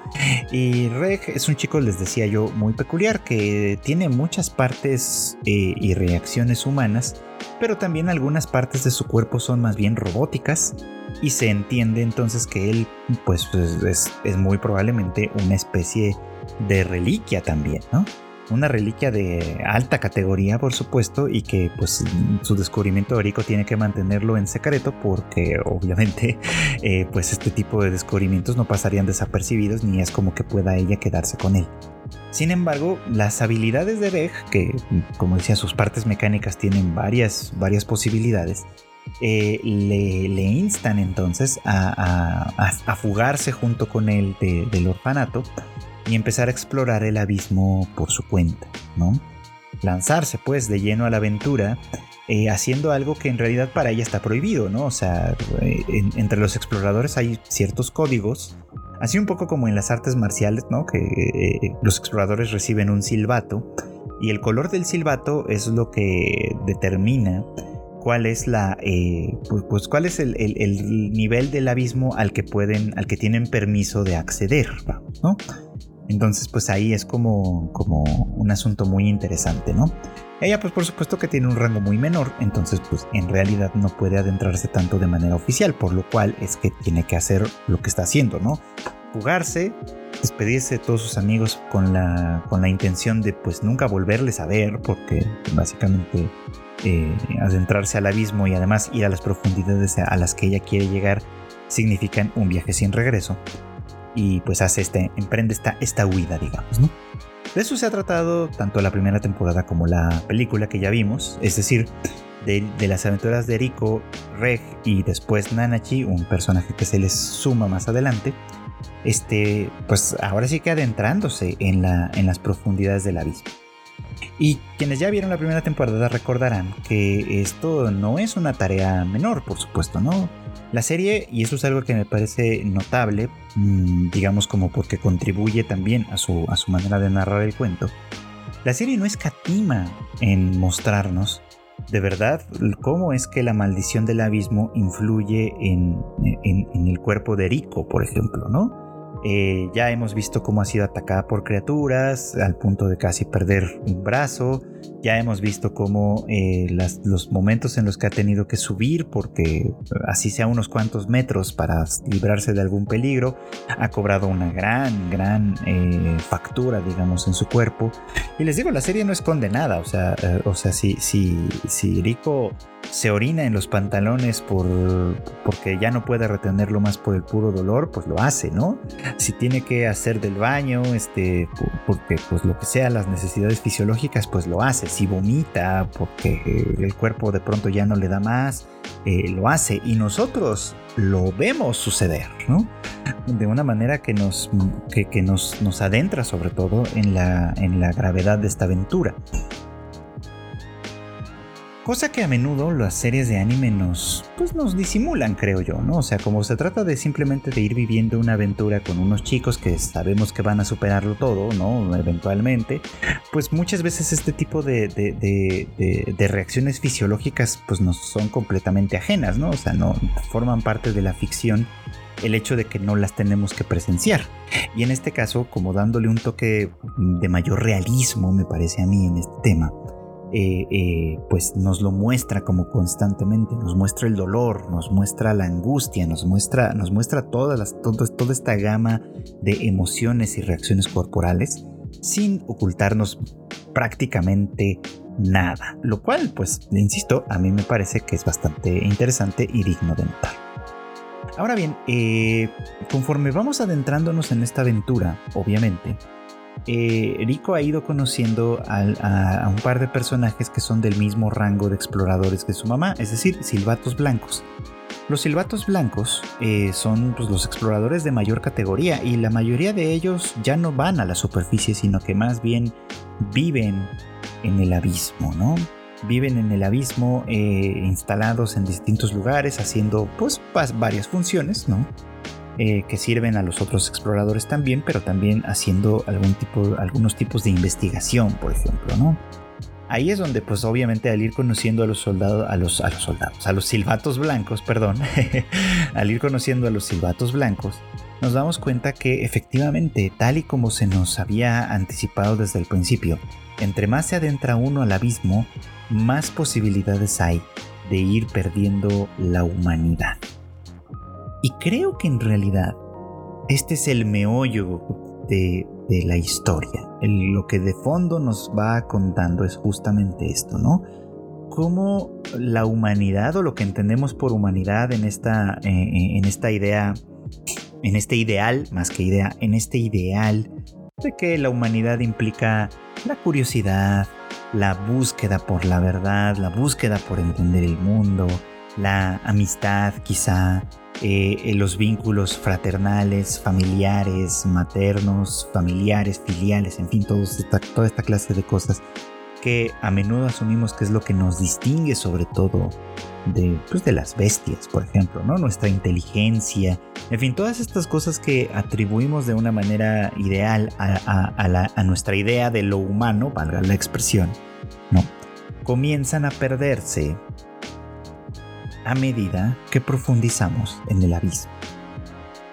Y Reg es un chico, les decía yo, muy peculiar, que tiene muchas partes eh, y reacciones humanas, pero también algunas partes de su cuerpo son más bien robóticas y se entiende entonces que él pues, pues es, es muy probablemente una especie de reliquia también, ¿no? Una reliquia de alta categoría, por supuesto, y que pues su descubrimiento de tiene que mantenerlo en secreto porque obviamente [LAUGHS] eh, pues este tipo de descubrimientos no pasarían desapercibidos ni es como que pueda ella quedarse con él. Sin embargo, las habilidades de Beg, que como decía sus partes mecánicas tienen varias, varias posibilidades, eh, le, instan entonces a, fugarse junto con él del orfanato y empezar a explorar el abismo por su cuenta, ¿no? Lanzarse pues de lleno a la aventura eh, haciendo algo que en realidad para ella está prohibido, ¿no? O sea, eh, entre los exploradores hay ciertos códigos, así un poco como en las artes marciales, ¿no? Que eh, los exploradores reciben un silbato y el color del silbato es lo que determina cuál es la pues, pues, cuál es el, el, nivel del abismo al que pueden al que tienen permiso de acceder ¿no? Entonces, pues ahí es como, como un asunto muy interesante, ¿no? Ella, pues por supuesto que tiene un rango muy menor, entonces, pues en realidad no puede adentrarse tanto de manera oficial, por lo cual es que tiene que hacer lo que está haciendo, ¿no? Jugarse, despedirse de todos sus amigos con la, con la intención de, pues nunca volverles a ver, porque básicamente eh, adentrarse al abismo y además ir a las profundidades a las que ella quiere llegar significan un viaje sin regreso y pues hace este, emprende esta, esta huida, digamos, ¿no? De eso se ha tratado tanto la primera temporada como la película que ya vimos, es decir, de, las aventuras de Rico, Reg y después Nanachi, un personaje que se les suma más adelante, este, pues ahora sí que adentrándose en, la, en las profundidades del abismo. Y quienes ya vieron la primera temporada recordarán que esto no es una tarea menor, por supuesto, ¿no? La serie, y eso es algo que me parece notable, mm, digamos como porque contribuye también a su, a su manera de narrar el cuento, la serie no escatima en mostrarnos de verdad cómo es que la maldición del abismo influye en, en el cuerpo de Rico, por ejemplo, ¿no? Eh, ya hemos visto cómo ha sido atacada por criaturas al punto de casi perder un brazo. Ya hemos visto cómo eh, los momentos en los que ha tenido que subir, porque así sea unos cuantos metros para librarse de algún peligro, ha cobrado una gran, gran eh, factura, digamos, en su cuerpo. Y les digo, la serie no es condenada. O sea, o sea si, si, si Rico se orina en los pantalones por, porque ya no puede retenerlo más por el puro dolor, pues lo hace, ¿no? Si tiene que hacer del baño, este, porque pues lo que sea, las necesidades fisiológicas, pues lo hace. Si vomita porque el cuerpo de pronto ya no le da más, eh, lo hace. Y nosotros lo vemos suceder, ¿no? De una manera que nos, que, nos, nos adentra sobre todo en la, en la gravedad de esta aventura. Cosa que a menudo las series de anime nos, pues nos disimulan, creo yo, ¿no? O sea, como se trata de simplemente de ir viviendo una aventura con unos chicos que sabemos que van a superarlo todo, ¿no? Eventualmente, pues muchas veces este tipo de, de, reacciones fisiológicas pues nos son completamente ajenas, ¿no? O sea, no forman parte de la ficción el hecho de que no las tenemos que presenciar. Y en este caso, como dándole un toque de mayor realismo, me parece a mí en este tema eh, eh, pues nos lo muestra como constantemente, nos muestra el dolor, nos muestra la angustia, nos muestra, nos muestra todas las, toda esta gama de emociones y reacciones corporales sin ocultarnos prácticamente nada, lo cual pues, insisto, a mí me parece que es bastante interesante y digno de notar. Ahora bien, eh, conforme vamos adentrándonos en esta aventura, obviamente, eh, Rico ha ido conociendo a, un par de personajes que son del mismo rango de exploradores que su mamá, es decir, silbatos blancos. Los silbatos blancos eh, son pues, los exploradores de mayor categoría y la mayoría de ellos ya no van a la superficie, sino que más bien viven en el abismo, ¿no? Viven en el abismo eh, instalados en distintos lugares haciendo pues varias funciones, ¿no? Eh, que sirven a los otros exploradores también, pero también haciendo algún tipo, algunos tipos de investigación, por ejemplo, ¿no? Ahí es donde, pues obviamente al ir conociendo a los soldados, a los, a los soldados, a los silbatos blancos, perdón, [LAUGHS] al ir conociendo a los silbatos blancos, nos damos cuenta que efectivamente, tal y como se nos había anticipado desde el principio, entre más se adentra uno al abismo, más posibilidades hay de ir perdiendo la humanidad. Y creo que en realidad este es el meollo de, la historia. lo que de fondo nos va contando es justamente esto, ¿no? Cómo la humanidad o lo que entendemos por humanidad en esta, eh, eh, en esta idea, en este ideal, más que idea, en este ideal de que la humanidad implica la curiosidad, la búsqueda por la verdad, la búsqueda por entender el mundo, la amistad quizá, eh, los vínculos fraternales, familiares, maternos, familiares, filiales, en fin, toda esta clase de cosas que a menudo asumimos que es lo que nos distingue sobre todo de, pues, de las bestias, por ejemplo, ¿no? Nuestra inteligencia, en fin, todas estas cosas que atribuimos de una manera ideal a, nuestra idea de lo humano, valga la expresión, ¿no? Comienzan a perderse a medida que profundizamos en el abismo.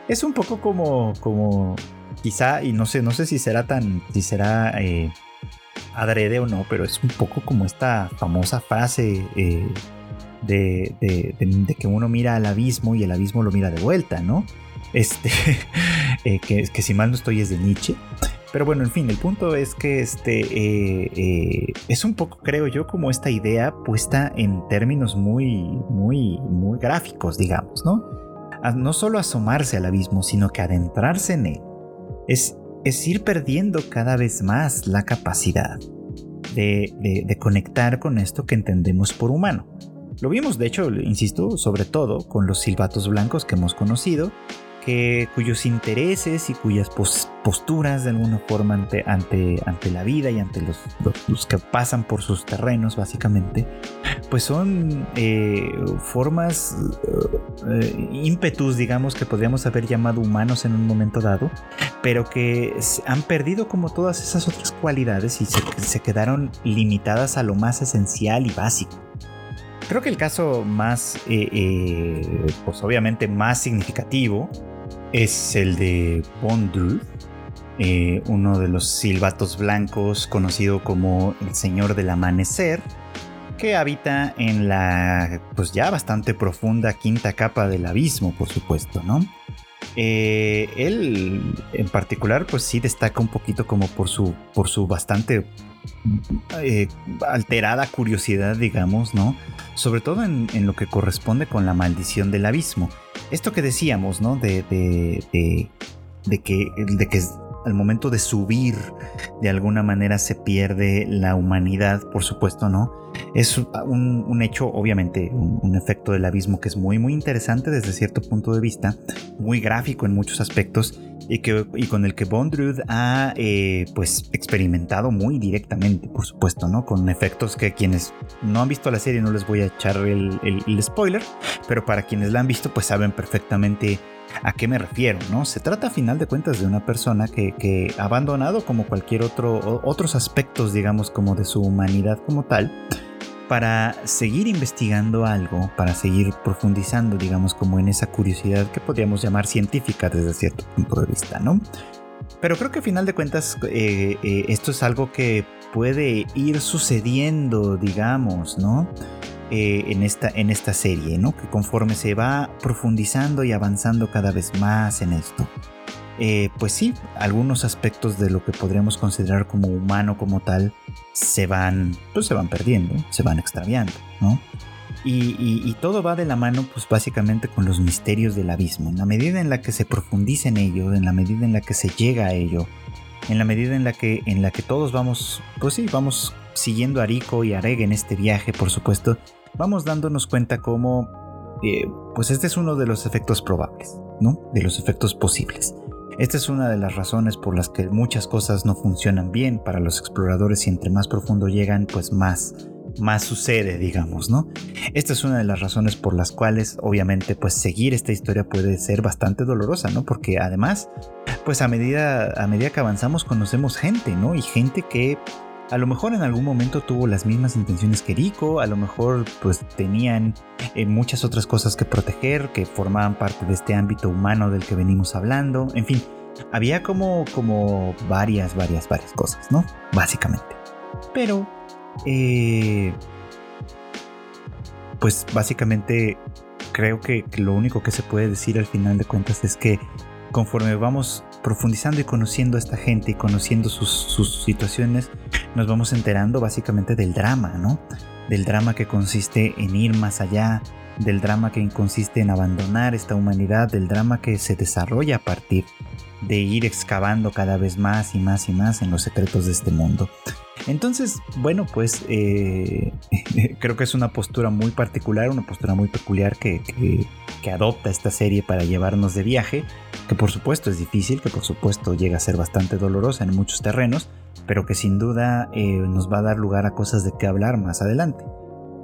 Es un poco como, como quizá, y no sé, no sé si será tan, si será eh, adrede o no, pero es un poco como esta famosa frase eh, de, de, que uno mira al abismo y el abismo lo mira de vuelta, ¿no? Este, [LAUGHS] eh, que, que, si mal no estoy es de Nietzsche. Pero bueno, en fin, el punto es que este eh, es un poco, creo yo, como esta idea puesta en términos muy, muy, muy gráficos, digamos, ¿no? no solo asomarse al abismo, sino que adentrarse en él. Es es ir perdiendo cada vez más la capacidad de, conectar con esto que entendemos por humano. Lo vimos, de hecho, insisto, sobre todo con los silbatos blancos que hemos conocido, cuyos intereses y cuyas posturas de alguna forma ante, ante, ante la vida y ante los, los, que pasan por sus terrenos básicamente, pues son eh, formas, eh, ímpetus digamos que podríamos haber llamado humanos en un momento dado, pero que han perdido como todas esas otras cualidades y se, quedaron limitadas a lo más esencial y básico. Creo que el caso más, eh, pues obviamente más significativo, es el de Bondru, eh, uno de los silbatos blancos conocido como el Señor del Amanecer, que habita en la pues ya bastante profunda quinta capa del abismo, por supuesto, ¿no? Eh, él en particular pues sí destaca un poquito como por su, por su bastante eh, alterada curiosidad, digamos, ¿no? Sobre todo en, lo que corresponde con la maldición del abismo. Esto que decíamos, ¿no? De, de, de, que, de que al momento de subir de alguna manera se pierde la humanidad, por supuesto, ¿no? Es un, hecho, obviamente, un, efecto del abismo que es muy, muy interesante desde cierto punto de vista, muy gráfico en muchos aspectos y, que, y con el que Bondrud ha eh, pues experimentado muy directamente, por supuesto, ¿no? Con efectos que quienes no han visto la serie no les voy a echar el, el spoiler, pero para quienes la han visto pues saben perfectamente ¿A qué me refiero? ¿no? Se trata a final de cuentas de una persona que, ha abandonado como cualquier otro, otros aspectos, digamos, como de su humanidad como tal, para seguir investigando algo, para seguir profundizando, digamos, como en esa curiosidad que podríamos llamar científica desde cierto punto de vista, ¿no? Pero creo que a final de cuentas eh, eh, esto es algo que puede ir sucediendo, digamos, ¿no? Eh, en, esta, en esta serie, ¿no? Que conforme se va profundizando y avanzando cada vez más en esto, eh, pues sí, algunos aspectos de lo que podríamos considerar como humano como tal se van, pues se van perdiendo, se van extraviando, ¿no? Y, todo va de la mano, pues básicamente con los misterios del abismo. En la medida en la que se profundiza en ello, en la medida en la que se llega a ello, en la medida en la que, en la que todos vamos, pues sí, vamos siguiendo a Rico y a Reg en este viaje, por supuesto, vamos dándonos cuenta cómo eh, pues este es uno de los efectos probables, ¿no? De los efectos posibles. Esta es una de las razones por las que muchas cosas no funcionan bien para los exploradores y entre más profundo llegan, pues más más sucede, digamos, ¿no? Esta es una de las razones por las cuales, obviamente, pues seguir esta historia puede ser bastante dolorosa, ¿no? Porque además, pues a medida, a medida que avanzamos conocemos gente, ¿no? Y gente que a lo mejor en algún momento tuvo las mismas intenciones que Rico, a lo mejor pues tenían eh, muchas otras cosas que proteger, que formaban parte de este ámbito humano del que venimos hablando, en fin, había como, como varias, varias, varias cosas, ¿no? Básicamente. Pero eh, pues básicamente creo que lo único que se puede decir al final de cuentas es que conforme vamos profundizando y conociendo a esta gente y conociendo sus, situaciones, nos vamos enterando básicamente del drama, ¿no? Del drama que consiste en ir más allá, del drama que consiste en abandonar esta humanidad, del drama que se desarrolla a partir de ir excavando cada vez más y más y más en los secretos de este mundo. Entonces, bueno, pues eh, [LAUGHS] creo que es una postura muy particular, una postura muy peculiar que, adopta esta serie para llevarnos de viaje, que por supuesto es difícil, que por supuesto llega a ser bastante dolorosa en muchos terrenos, pero que sin duda eh, nos va a dar lugar a cosas de qué hablar más adelante.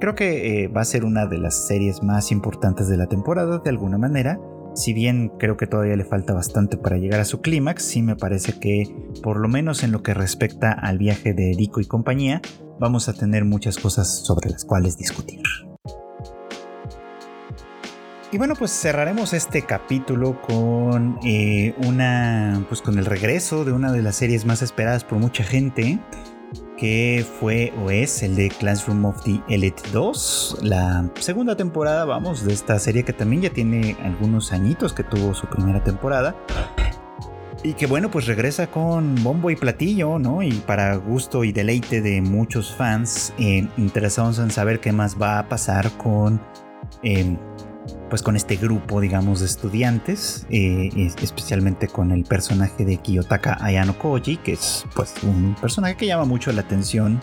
Creo que eh, va a ser una de las series más importantes de la temporada de alguna manera, si bien creo que todavía le falta bastante para llegar a su clímax, sí me parece que, por lo menos en lo que respecta al viaje de Rico y compañía, vamos a tener muchas cosas sobre las cuales discutir. Y bueno, pues cerraremos este capítulo con eh, una. Pues con el regreso de una de las series más esperadas por mucha gente que fue o es el de Classroom of the Elite 2, la segunda temporada, vamos, de esta serie que también ya tiene algunos añitos que tuvo su primera temporada. Y que bueno, pues regresa con bombo y platillo, ¿no? Y para gusto y deleite de muchos fans eh, interesados en saber qué más va a pasar con eh, pues con este grupo, digamos, de estudiantes, eh, especialmente con el personaje de Kiyotaka Ayano Koji, que es pues un personaje que llama mucho la atención.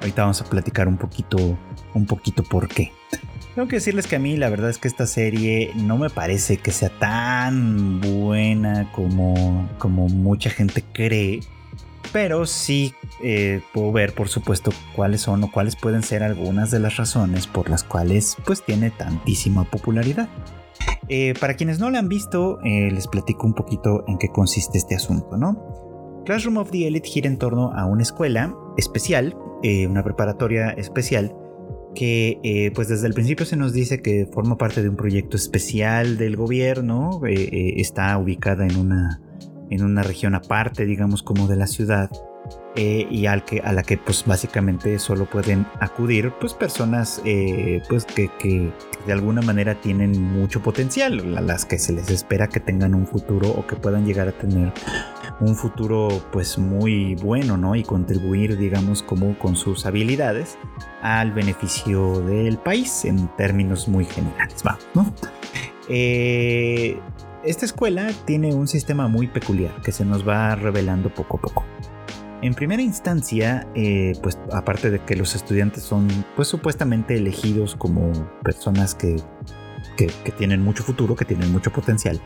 Ahorita vamos a platicar un poquito, un poquito por qué. Tengo que decirles que a mí la verdad es que esta serie no me parece que sea tan buena como, como mucha gente cree pero sí eh, puedo ver, por supuesto, cuáles son o cuáles pueden ser algunas de las razones por las cuales pues tiene tantísima popularidad. Eh, para quienes no la han visto, eh, les platico un poquito en qué consiste este asunto, ¿no? Classroom of the Elite gira en torno a una escuela especial, una preparatoria especial, que pues desde el principio se nos dice que forma parte de un proyecto especial del gobierno, está ubicada en una en una región aparte, digamos, como de la ciudad. Eh, y al que, a la que pues básicamente solo pueden acudir pues personas eh, pues que, que, de alguna manera tienen mucho potencial, a las que se les espera que tengan un futuro o que puedan llegar a tener un futuro pues muy bueno, ¿no? Y contribuir digamos como con sus habilidades al beneficio del país en términos muy generales, vamos, ¿no? Eh, esta escuela tiene un sistema muy peculiar que se nos va revelando poco a poco. En primera instancia, eh, pues aparte de que los estudiantes son pues supuestamente elegidos como personas que, que, tienen mucho futuro, que tienen mucho potencial,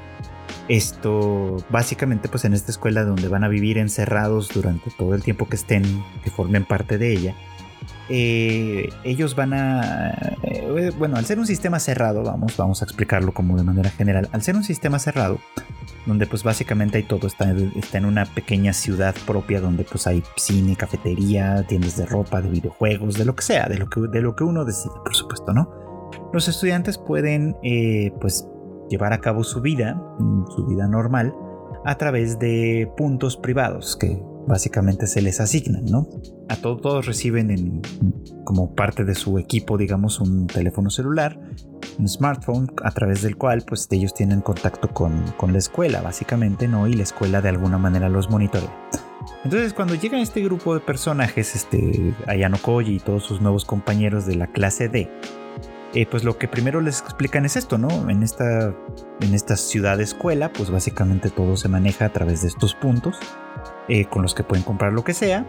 esto básicamente pues en esta escuela donde van a vivir encerrados durante todo el tiempo que estén, que formen parte de ella, eh, ellos van a, eh, bueno, al ser un sistema cerrado, vamos, vamos a explicarlo como de manera general, al ser un sistema cerrado, donde pues básicamente hay todo, está, está en una pequeña ciudad propia donde pues hay cine, cafetería, tiendas de ropa, de videojuegos, de lo que sea, de lo que, de lo que uno decide, por supuesto, ¿no? Los estudiantes pueden eh, pues llevar a cabo su vida, su vida normal, a través de puntos privados que básicamente se les asignan, ¿no? A todos, todos reciben como parte de su equipo, digamos, un teléfono celular, un smartphone, a través del cual pues ellos tienen contacto con, la escuela, básicamente, ¿no? Y la escuela de alguna manera los monitorea. Entonces, cuando llega este grupo de personajes, este Ayano Koji y todos sus nuevos compañeros de la clase D, eh, pues lo que primero les explican es esto, ¿no? En esta, en esta ciudad escuela, pues básicamente todo se maneja a través de estos puntos. Eh, con los que pueden comprar lo que sea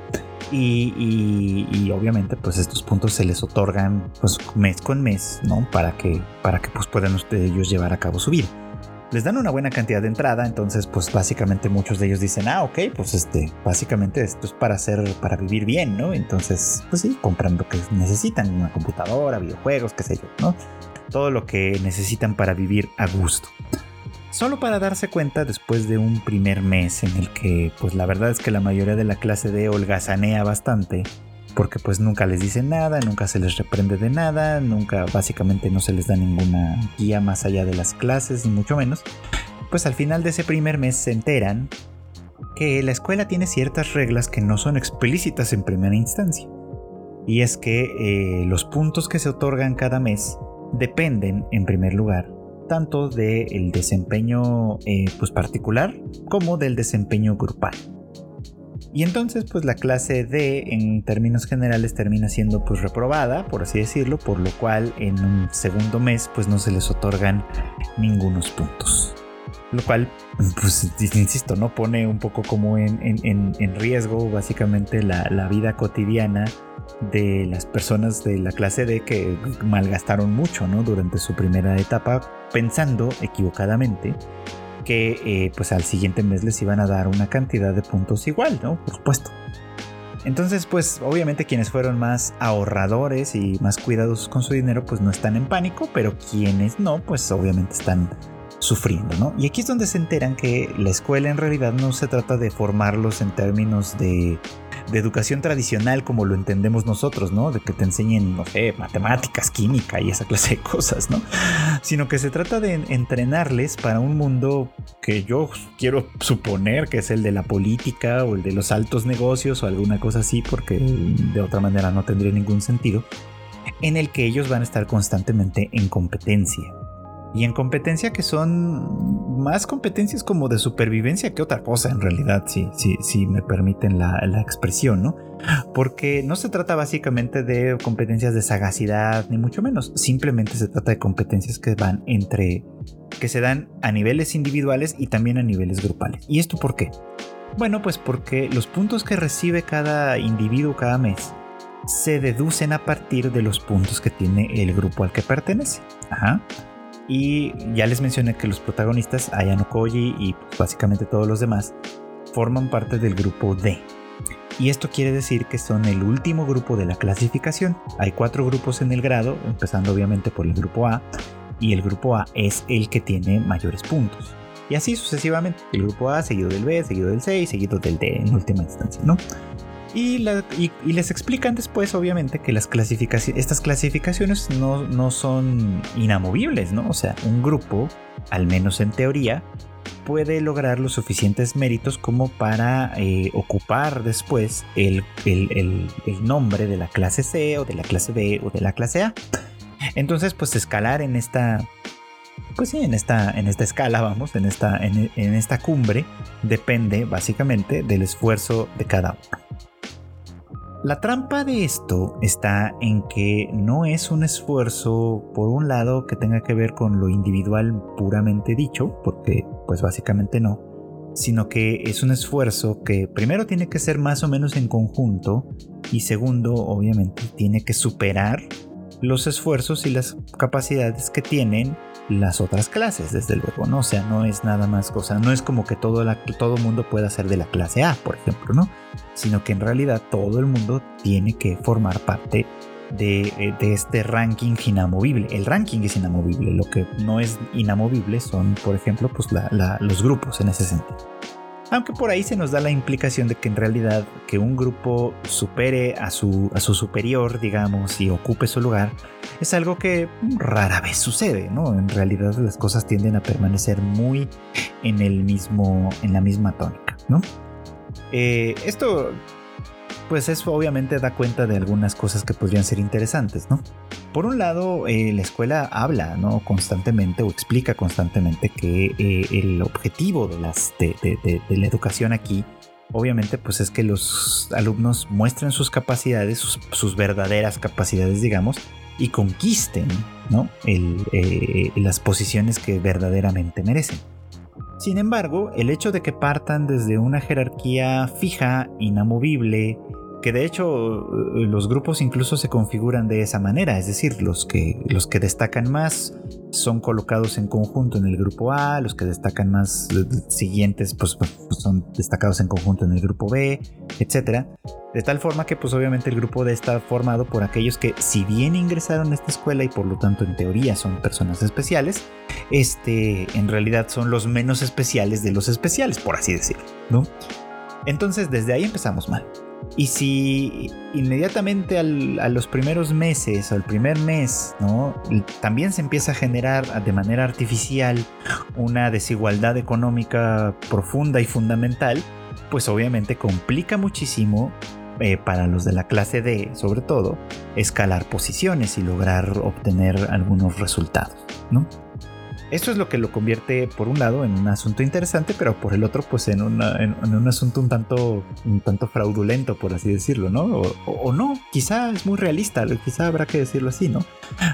y, obviamente pues estos puntos se les otorgan pues mes con mes no para que para que pues puedan ustedes ellos llevar a cabo su vida les dan una buena cantidad de entrada, entonces pues básicamente muchos de ellos dicen, ah, ok, pues este, básicamente esto es para hacer, para vivir bien, ¿no? Entonces, pues sí, compran lo que necesitan, una computadora, videojuegos, qué sé yo, ¿no? Todo lo que necesitan para vivir a gusto. Solo para darse cuenta después de un primer mes en el que, pues la verdad es que la mayoría de la clase de holgazanea bastante, porque pues nunca les dicen nada, nunca se les reprende de nada, nunca básicamente no se les da ninguna guía más allá de las clases, ni mucho menos, pues al final de ese primer mes se enteran que la escuela tiene ciertas reglas que no son explícitas en primera instancia. Y es que eh, los puntos que se otorgan cada mes dependen, en primer lugar, tanto del desempeño eh, pues particular como del desempeño grupal. Y entonces pues la clase D en términos generales termina siendo pues reprobada, por así decirlo, por lo cual en un segundo mes pues no se les otorgan ningunos puntos. Lo cual, pues insisto, ¿no? Pone un poco como en, riesgo básicamente la, la vida cotidiana de las personas de la clase D que malgastaron mucho ¿no? durante su primera etapa pensando equivocadamente que eh, pues al siguiente mes les iban a dar una cantidad de puntos igual, ¿no? Por supuesto. Entonces, pues obviamente quienes fueron más ahorradores y más cuidadosos con su dinero, pues no están en pánico, pero quienes no, pues obviamente están sufriendo, ¿no? Y aquí es donde se enteran que la escuela en realidad no se trata de formarlos en términos de de educación tradicional como lo entendemos nosotros, ¿no? De que te enseñen, no sé, matemáticas, química y esa clase de cosas, ¿no? Sino que se trata de entrenarles para un mundo que yo quiero suponer que es el de la política o el de los altos negocios o alguna cosa así, porque de otra manera no tendría ningún sentido, en el que ellos van a estar constantemente en competencia y en competencia que son más competencias como de supervivencia que otra cosa en realidad, si, si, me permiten la, expresión, ¿no? Porque no se trata básicamente de competencias de sagacidad, ni mucho menos, simplemente se trata de competencias que van entre, que se dan a niveles individuales y también a niveles grupales. ¿Y esto por qué? Bueno, pues porque los puntos que recibe cada individuo cada mes se deducen a partir de los puntos que tiene el grupo al que pertenece. Ajá. Y ya les mencioné que los protagonistas, Ayano Koji y básicamente todos los demás, forman parte del grupo D. Y esto quiere decir que son el último grupo de la clasificación. Hay cuatro grupos en el grado, empezando obviamente por el grupo A, y el grupo A es el que tiene mayores puntos. Y así sucesivamente, el grupo A seguido del B, seguido del C y seguido del D en última instancia, ¿no? Y, les explican después, obviamente, que estas clasificaciones no, son inamovibles, ¿no? O sea, un grupo, al menos en teoría, puede lograr los suficientes méritos como para eh, ocupar después el, nombre de la clase C o de la clase B o de la clase A. Entonces, pues escalar en esta, pues sí, en esta, en esta escala, vamos, en esta, en esta cumbre, depende básicamente del esfuerzo de cada uno. La trampa de esto está en que no es un esfuerzo, por un lado, que tenga que ver con lo individual puramente dicho, porque pues básicamente no, sino que es un esfuerzo que primero tiene que ser más o menos en conjunto y segundo, obviamente, tiene que superar los esfuerzos y las capacidades que tienen las otras clases, desde luego, ¿no? O sea, no es nada más, cosa, no es como que todo, la, todo mundo pueda ser de la clase A, por ejemplo, ¿no? Sino que en realidad todo el mundo tiene que formar parte de, eh, este ranking inamovible. El ranking es inamovible, lo que no es inamovible son, por ejemplo, pues los grupos en ese sentido. Aunque por ahí se nos da la implicación de que en realidad que un grupo supere a su, a su superior, digamos, y ocupe su lugar, es algo que rara vez sucede, ¿no? En realidad las cosas tienden a permanecer muy en el mismo, en la misma tónica, ¿no? Eh, esto pues eso obviamente da cuenta de algunas cosas que podrían ser interesantes, ¿no? Por un lado, eh, la escuela habla, ¿no? Constantemente o explica constantemente que eh, el objetivo de, la educación aquí, obviamente, pues es que los alumnos muestren sus capacidades, sus, verdaderas capacidades, digamos, y conquisten ¿no? Eh, las posiciones que verdaderamente merecen. Sin embargo, el hecho de que partan desde una jerarquía fija, inamovible, que de hecho eh, los grupos incluso se configuran de esa manera, es decir, los que, los que destacan más son colocados en conjunto en el grupo A, los que destacan más eh, siguientes pues, pues, son destacados en conjunto en el grupo B, etc. De tal forma que pues obviamente el grupo D está formado por aquellos que si bien ingresaron a esta escuela y por lo tanto en teoría son personas especiales, este en realidad son los menos especiales de los especiales, por así decirlo, ¿no? Entonces desde ahí empezamos mal. Y si inmediatamente a los primeros meses o el primer mes, ¿no? También se empieza a generar de manera artificial una desigualdad económica profunda y fundamental, pues obviamente complica muchísimo eh, para los de la clase D, sobre todo, escalar posiciones y lograr obtener algunos resultados, ¿no? Esto es lo que lo convierte, por un lado, en un asunto interesante, pero por el otro, pues en, un asunto un tanto, un tanto fraudulento, por así decirlo, ¿no? O, no, quizá es muy realista, quizá habrá que decirlo así, ¿no?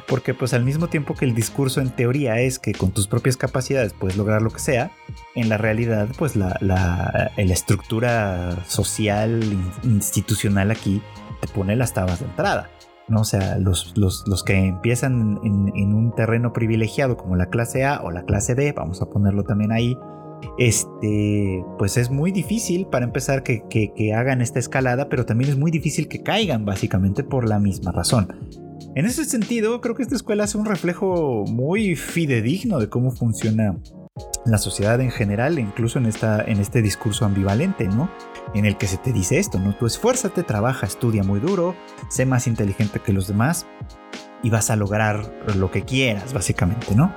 Porque pues al mismo tiempo que el discurso en teoría es que con tus propias capacidades puedes lograr lo que sea, en la realidad, pues la, la, la estructura social, institucional aquí te pone las tabas de entrada. ¿No? O sea, los, los, que empiezan en, un terreno privilegiado como la clase A o la clase B, vamos a ponerlo también ahí, este, pues es muy difícil para empezar que, que, hagan esta escalada, pero también es muy difícil que caigan básicamente por la misma razón. En ese sentido, creo que esta escuela hace un reflejo muy fidedigno de cómo funciona la sociedad en general, incluso en, esta, en este discurso ambivalente, ¿no? En el que se te dice esto, ¿no? Tú esfuérzate, trabaja, estudia muy duro, sé más inteligente que los demás y vas a lograr lo que quieras, básicamente, ¿no?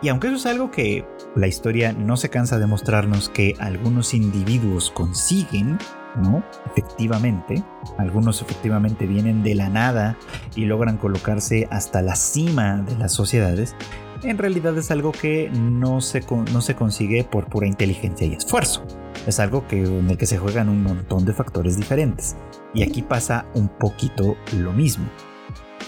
Y aunque eso es algo que la historia no se cansa de mostrarnos que algunos individuos consiguen, ¿no? Efectivamente, algunos efectivamente vienen de la nada y logran colocarse hasta la cima de las sociedades, en realidad es algo que no se, no se consigue por pura inteligencia y esfuerzo. Es algo que, en el que se juegan un montón de factores diferentes. Y aquí pasa un poquito lo mismo.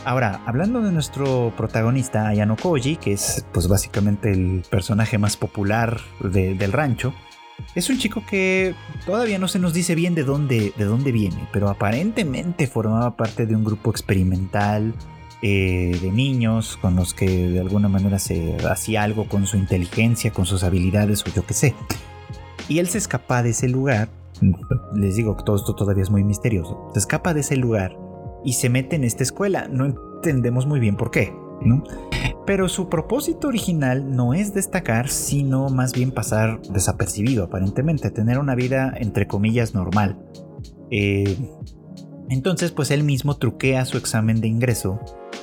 Ahora, hablando de nuestro protagonista, Ayano Koji, que es pues básicamente el personaje más popular del rancho, es un chico que todavía no se nos dice bien de dónde, de dónde viene, pero aparentemente formaba parte de un grupo experimental eh, de niños con los que de alguna manera se hacía algo con su inteligencia, con sus habilidades o yo qué sé. Y él se escapa de ese lugar, les digo que todo esto todavía es muy misterioso, se escapa de ese lugar y se mete en esta escuela. No entendemos muy bien por qué, ¿no? Pero su propósito original no es destacar, sino más bien pasar desapercibido, aparentemente, tener una vida entre comillas normal. Eh, entonces, pues él mismo truquea su examen de ingreso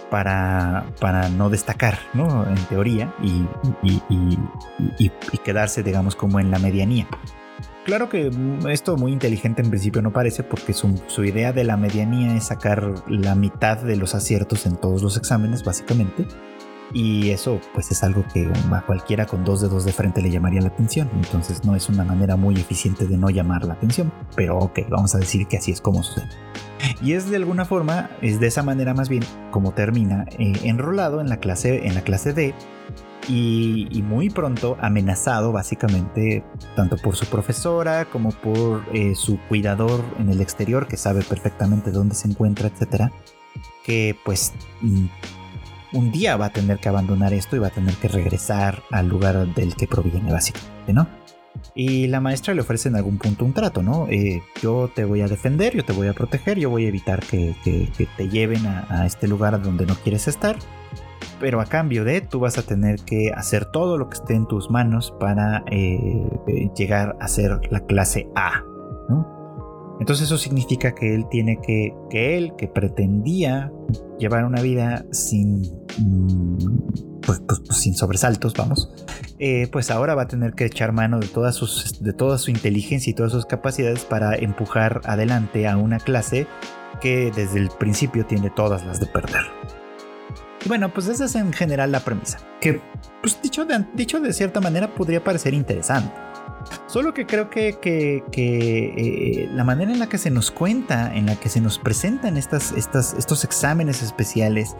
para, para no destacar, ¿no? En teoría, y, y, quedarse, digamos, como en la medianía. Claro que esto muy inteligente en principio no parece porque su, su, idea de la medianía es sacar la mitad de los aciertos en todos los exámenes, básicamente. Y eso pues es algo que a cualquiera con dos dedos de frente le llamaría la atención. Entonces no es una manera muy eficiente de no llamar la atención. Pero ok, vamos a decir que así es como sucede. Y es de alguna forma, es de esa manera más bien como termina eh, enrolado en la, clase, en la clase D y, muy pronto amenazado básicamente tanto por su profesora como por eh, su cuidador en el exterior que sabe perfectamente dónde se encuentra, etcétera, que pues un día va a tener que abandonar esto y va a tener que regresar al lugar del que proviene básicamente, ¿no? Y la maestra le ofrece en algún punto un trato, ¿no? Eh, yo te voy a defender, yo te voy a proteger, yo voy a evitar que, te lleven a, este lugar donde no quieres estar. Pero a cambio de, tú vas a tener que hacer todo lo que esté en tus manos para eh, llegar a ser la clase A, ¿no? Entonces eso significa que él tiene que, que él, que pretendía llevar una vida sin, mm, pues, pues, pues, sin sobresaltos, vamos, eh, pues ahora va a tener que echar mano de, todas sus, de toda su inteligencia y todas sus capacidades para empujar adelante a una clase que desde el principio tiene todas las de perder. Y bueno, pues esa es en general la premisa, que pues dicho de, dicho de cierta manera podría parecer interesante. Solo que creo que, eh, la manera en la que se nos cuenta, en la que se nos presentan estas, estas, estos exámenes especiales,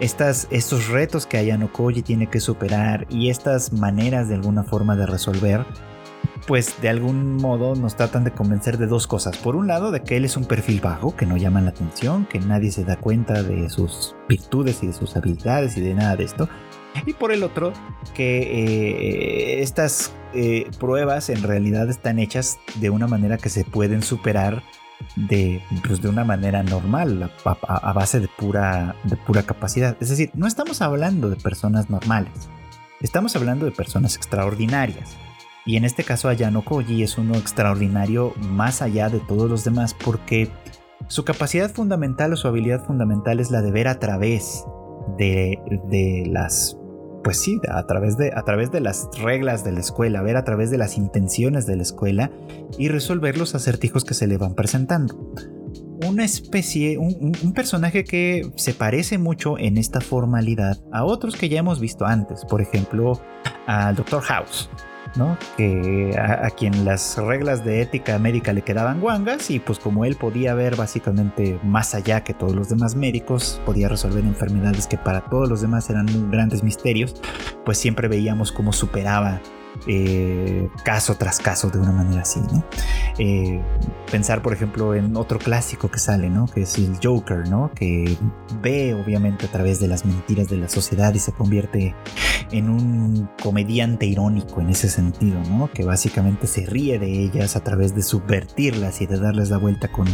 estas, estos retos que Ayano Koji tiene que superar y estas maneras de alguna forma de resolver, pues de algún modo nos tratan de convencer de dos cosas. Por un lado, de que él es un perfil bajo, que no llama la atención, que nadie se da cuenta de sus virtudes y de sus habilidades y de nada de esto. Y por el otro, que eh, estas eh, pruebas en realidad están hechas de una manera que se pueden superar de, pues, de una manera normal, a, base de pura, de pura capacidad. Es decir, no estamos hablando de personas normales, estamos hablando de personas extraordinarias. Y en este caso Ayano Koji es uno extraordinario más allá de todos los demás porque su capacidad fundamental o su habilidad fundamental es la de ver a través de, de las pues sí, a través, de, a través de las reglas de la escuela, ver a través de las intenciones de la escuela y resolver los acertijos que se le van presentando. Una especie, un, un personaje que se parece mucho en esta formalidad a otros que ya hemos visto antes, por ejemplo, al Dr. House. Que a, quien las reglas de ética médica le quedaban guangas y pues como él podía ver básicamente más allá que todos los demás médicos, podía resolver enfermedades que para todos los demás eran grandes misterios, pues siempre veíamos cómo superaba eh, caso tras caso de una manera así, ¿no? Eh, pensar, por ejemplo, en otro clásico que sale, ¿no? Que es el Joker, ¿no? Que ve obviamente a través de las mentiras de la sociedad y se convierte en un comediante irónico en ese sentido, ¿no? Que básicamente se ríe de ellas a través de subvertirlas y de darles la vuelta con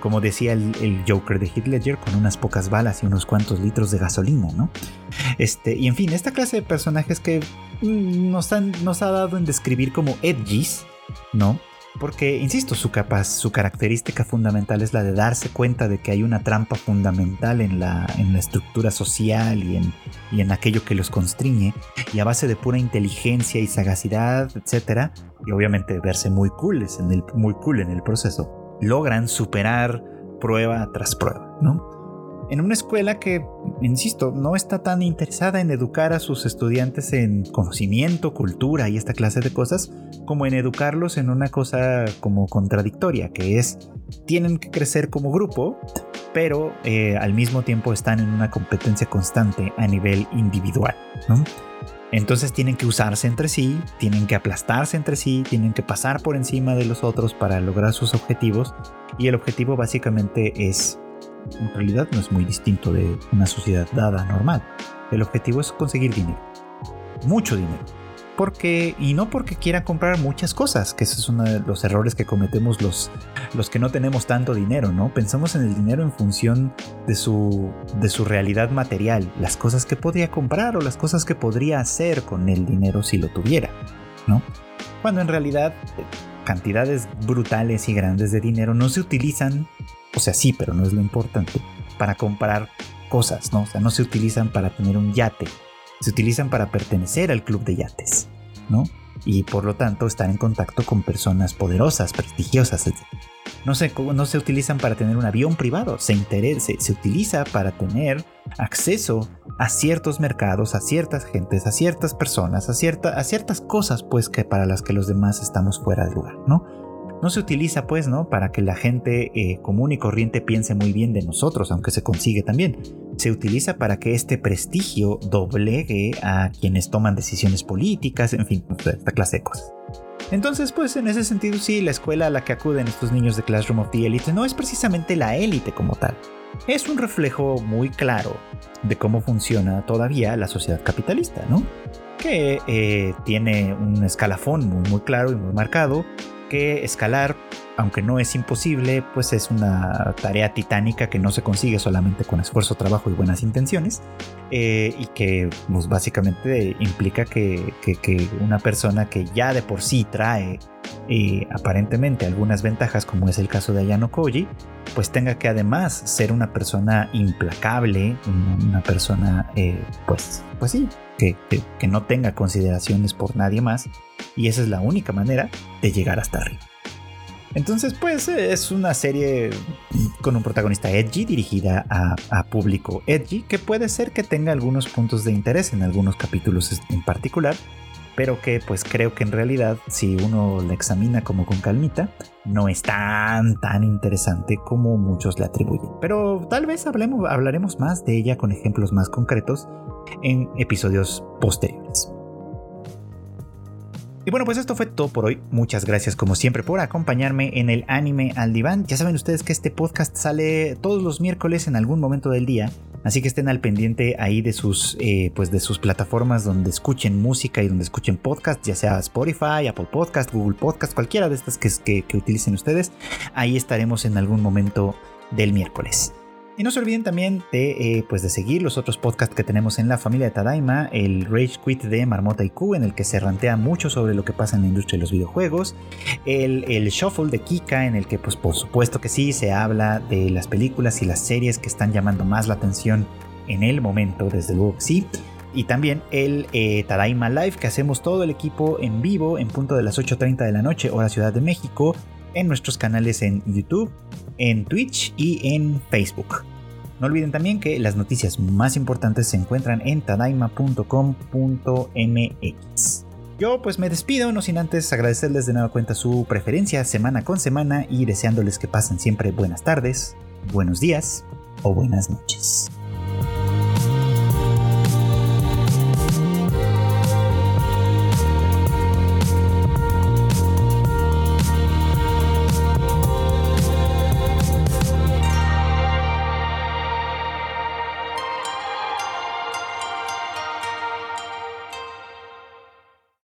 como decía el, Joker de Ledger, con unas pocas balas y unos cuantos litros de gasolina, ¿no? Este, y en fin, esta clase de personajes que mm, nos, han, nos ha dado en describir como edgys, ¿no? Porque, insisto, su, capaz, su característica fundamental es la de darse cuenta de que hay una trampa fundamental en la, en la estructura social y en, y en aquello que los constriñe, y a base de pura inteligencia y sagacidad, etc., y obviamente verse muy cool, en el, muy cool en el proceso, logran superar prueba tras prueba, ¿no? En una escuela que, insisto, no está tan interesada en educar a sus estudiantes en conocimiento, cultura y esta clase de cosas, como en educarlos en una cosa como contradictoria, que es, tienen que crecer como grupo, pero eh, al mismo tiempo están en una competencia constante a nivel individual, ¿no? Entonces tienen que usarse entre sí, tienen que aplastarse entre sí, tienen que pasar por encima de los otros para lograr sus objetivos. Y el objetivo básicamente es, en realidad no es muy distinto de una sociedad dada normal. El objetivo es conseguir dinero. Mucho dinero porque, y no porque quiera comprar muchas cosas, que ese es uno de los errores que cometemos los, los que no tenemos tanto dinero, ¿no? Pensamos en el dinero en función de su, de su realidad material, las cosas que podría comprar o las cosas que podría hacer con el dinero si lo tuviera, ¿no? Cuando en realidad cantidades brutales y grandes de dinero no se utilizan, o sea, sí, pero no es lo importante, para comprar cosas, ¿no? O sea, no se utilizan para tener un yate, se utilizan para pertenecer al club de yates, ¿no? Y por lo tanto estar en contacto con personas poderosas, prestigiosas, etc. No se, no se utilizan para tener un avión privado, se, interese, se utiliza para tener acceso a ciertos mercados, a ciertas gentes, a ciertas personas, a, cierta, a ciertas cosas pues que para las que los demás estamos fuera de lugar, ¿no? No se utiliza pues, ¿no? Para que la gente eh, común y corriente piense muy bien de nosotros, aunque se consigue también. Se utiliza para que este prestigio doblegue a quienes toman decisiones políticas, en fin, esta clase de cosas. Entonces, pues en ese sentido sí, la escuela a la que acuden estos niños de Classroom of the Elite no es precisamente la élite como tal. Es un reflejo muy claro de cómo funciona todavía la sociedad capitalista, ¿no? Que eh, tiene un escalafón muy, muy claro y muy marcado que escalar, aunque no es imposible, pues es una tarea titánica que no se consigue solamente con esfuerzo, trabajo y buenas intenciones, eh, y que pues, básicamente implica que, una persona que ya de por sí trae eh, aparentemente algunas ventajas, como es el caso de Ayano Koji, pues tenga que además ser una persona implacable, una persona, eh, pues, pues sí, que, no tenga consideraciones por nadie más y esa es la única manera de llegar hasta arriba. Entonces, pues es una serie con un protagonista edgy dirigida a, público edgy que puede ser que tenga algunos puntos de interés en algunos capítulos en particular, pero que pues creo que en realidad si uno la examina como con calmita, no es tan tan interesante como muchos le atribuyen. Pero tal vez hablemos, hablaremos más de ella con ejemplos más concretos en episodios posteriores. Y bueno, pues esto fue todo por hoy. Muchas gracias como siempre por acompañarme en el anime al diván. Ya saben ustedes que este podcast sale todos los miércoles en algún momento del día. Así que estén al pendiente ahí de sus, eh, pues de sus plataformas donde escuchen música y donde escuchen podcast, ya sea Spotify, Apple Podcast, Google Podcast, cualquiera de estas que, que utilicen ustedes. Ahí estaremos en algún momento del miércoles. Y no se olviden también de, eh, pues de seguir los otros podcasts que tenemos en la familia de Tadaima, el Rage Quit de Marmota y Q, en el que se rantea mucho sobre lo que pasa en la industria de los videojuegos, el, Shuffle de Kika, en el que pues por supuesto que sí se habla de las películas y las series que están llamando más la atención en el momento, desde luego que sí. Y también el eh, Tadaima Live que hacemos todo el equipo en vivo en punto de las 8.30 de la noche, hora Ciudad de México, en nuestros canales en YouTube, en Twitch y en Facebook. No olviden también que las noticias más importantes se encuentran en tadaima.com.mx. Yo pues me despido, no sin antes agradecerles de nueva cuenta su preferencia semana con semana y deseándoles que pasen siempre buenas tardes, buenos días o buenas noches.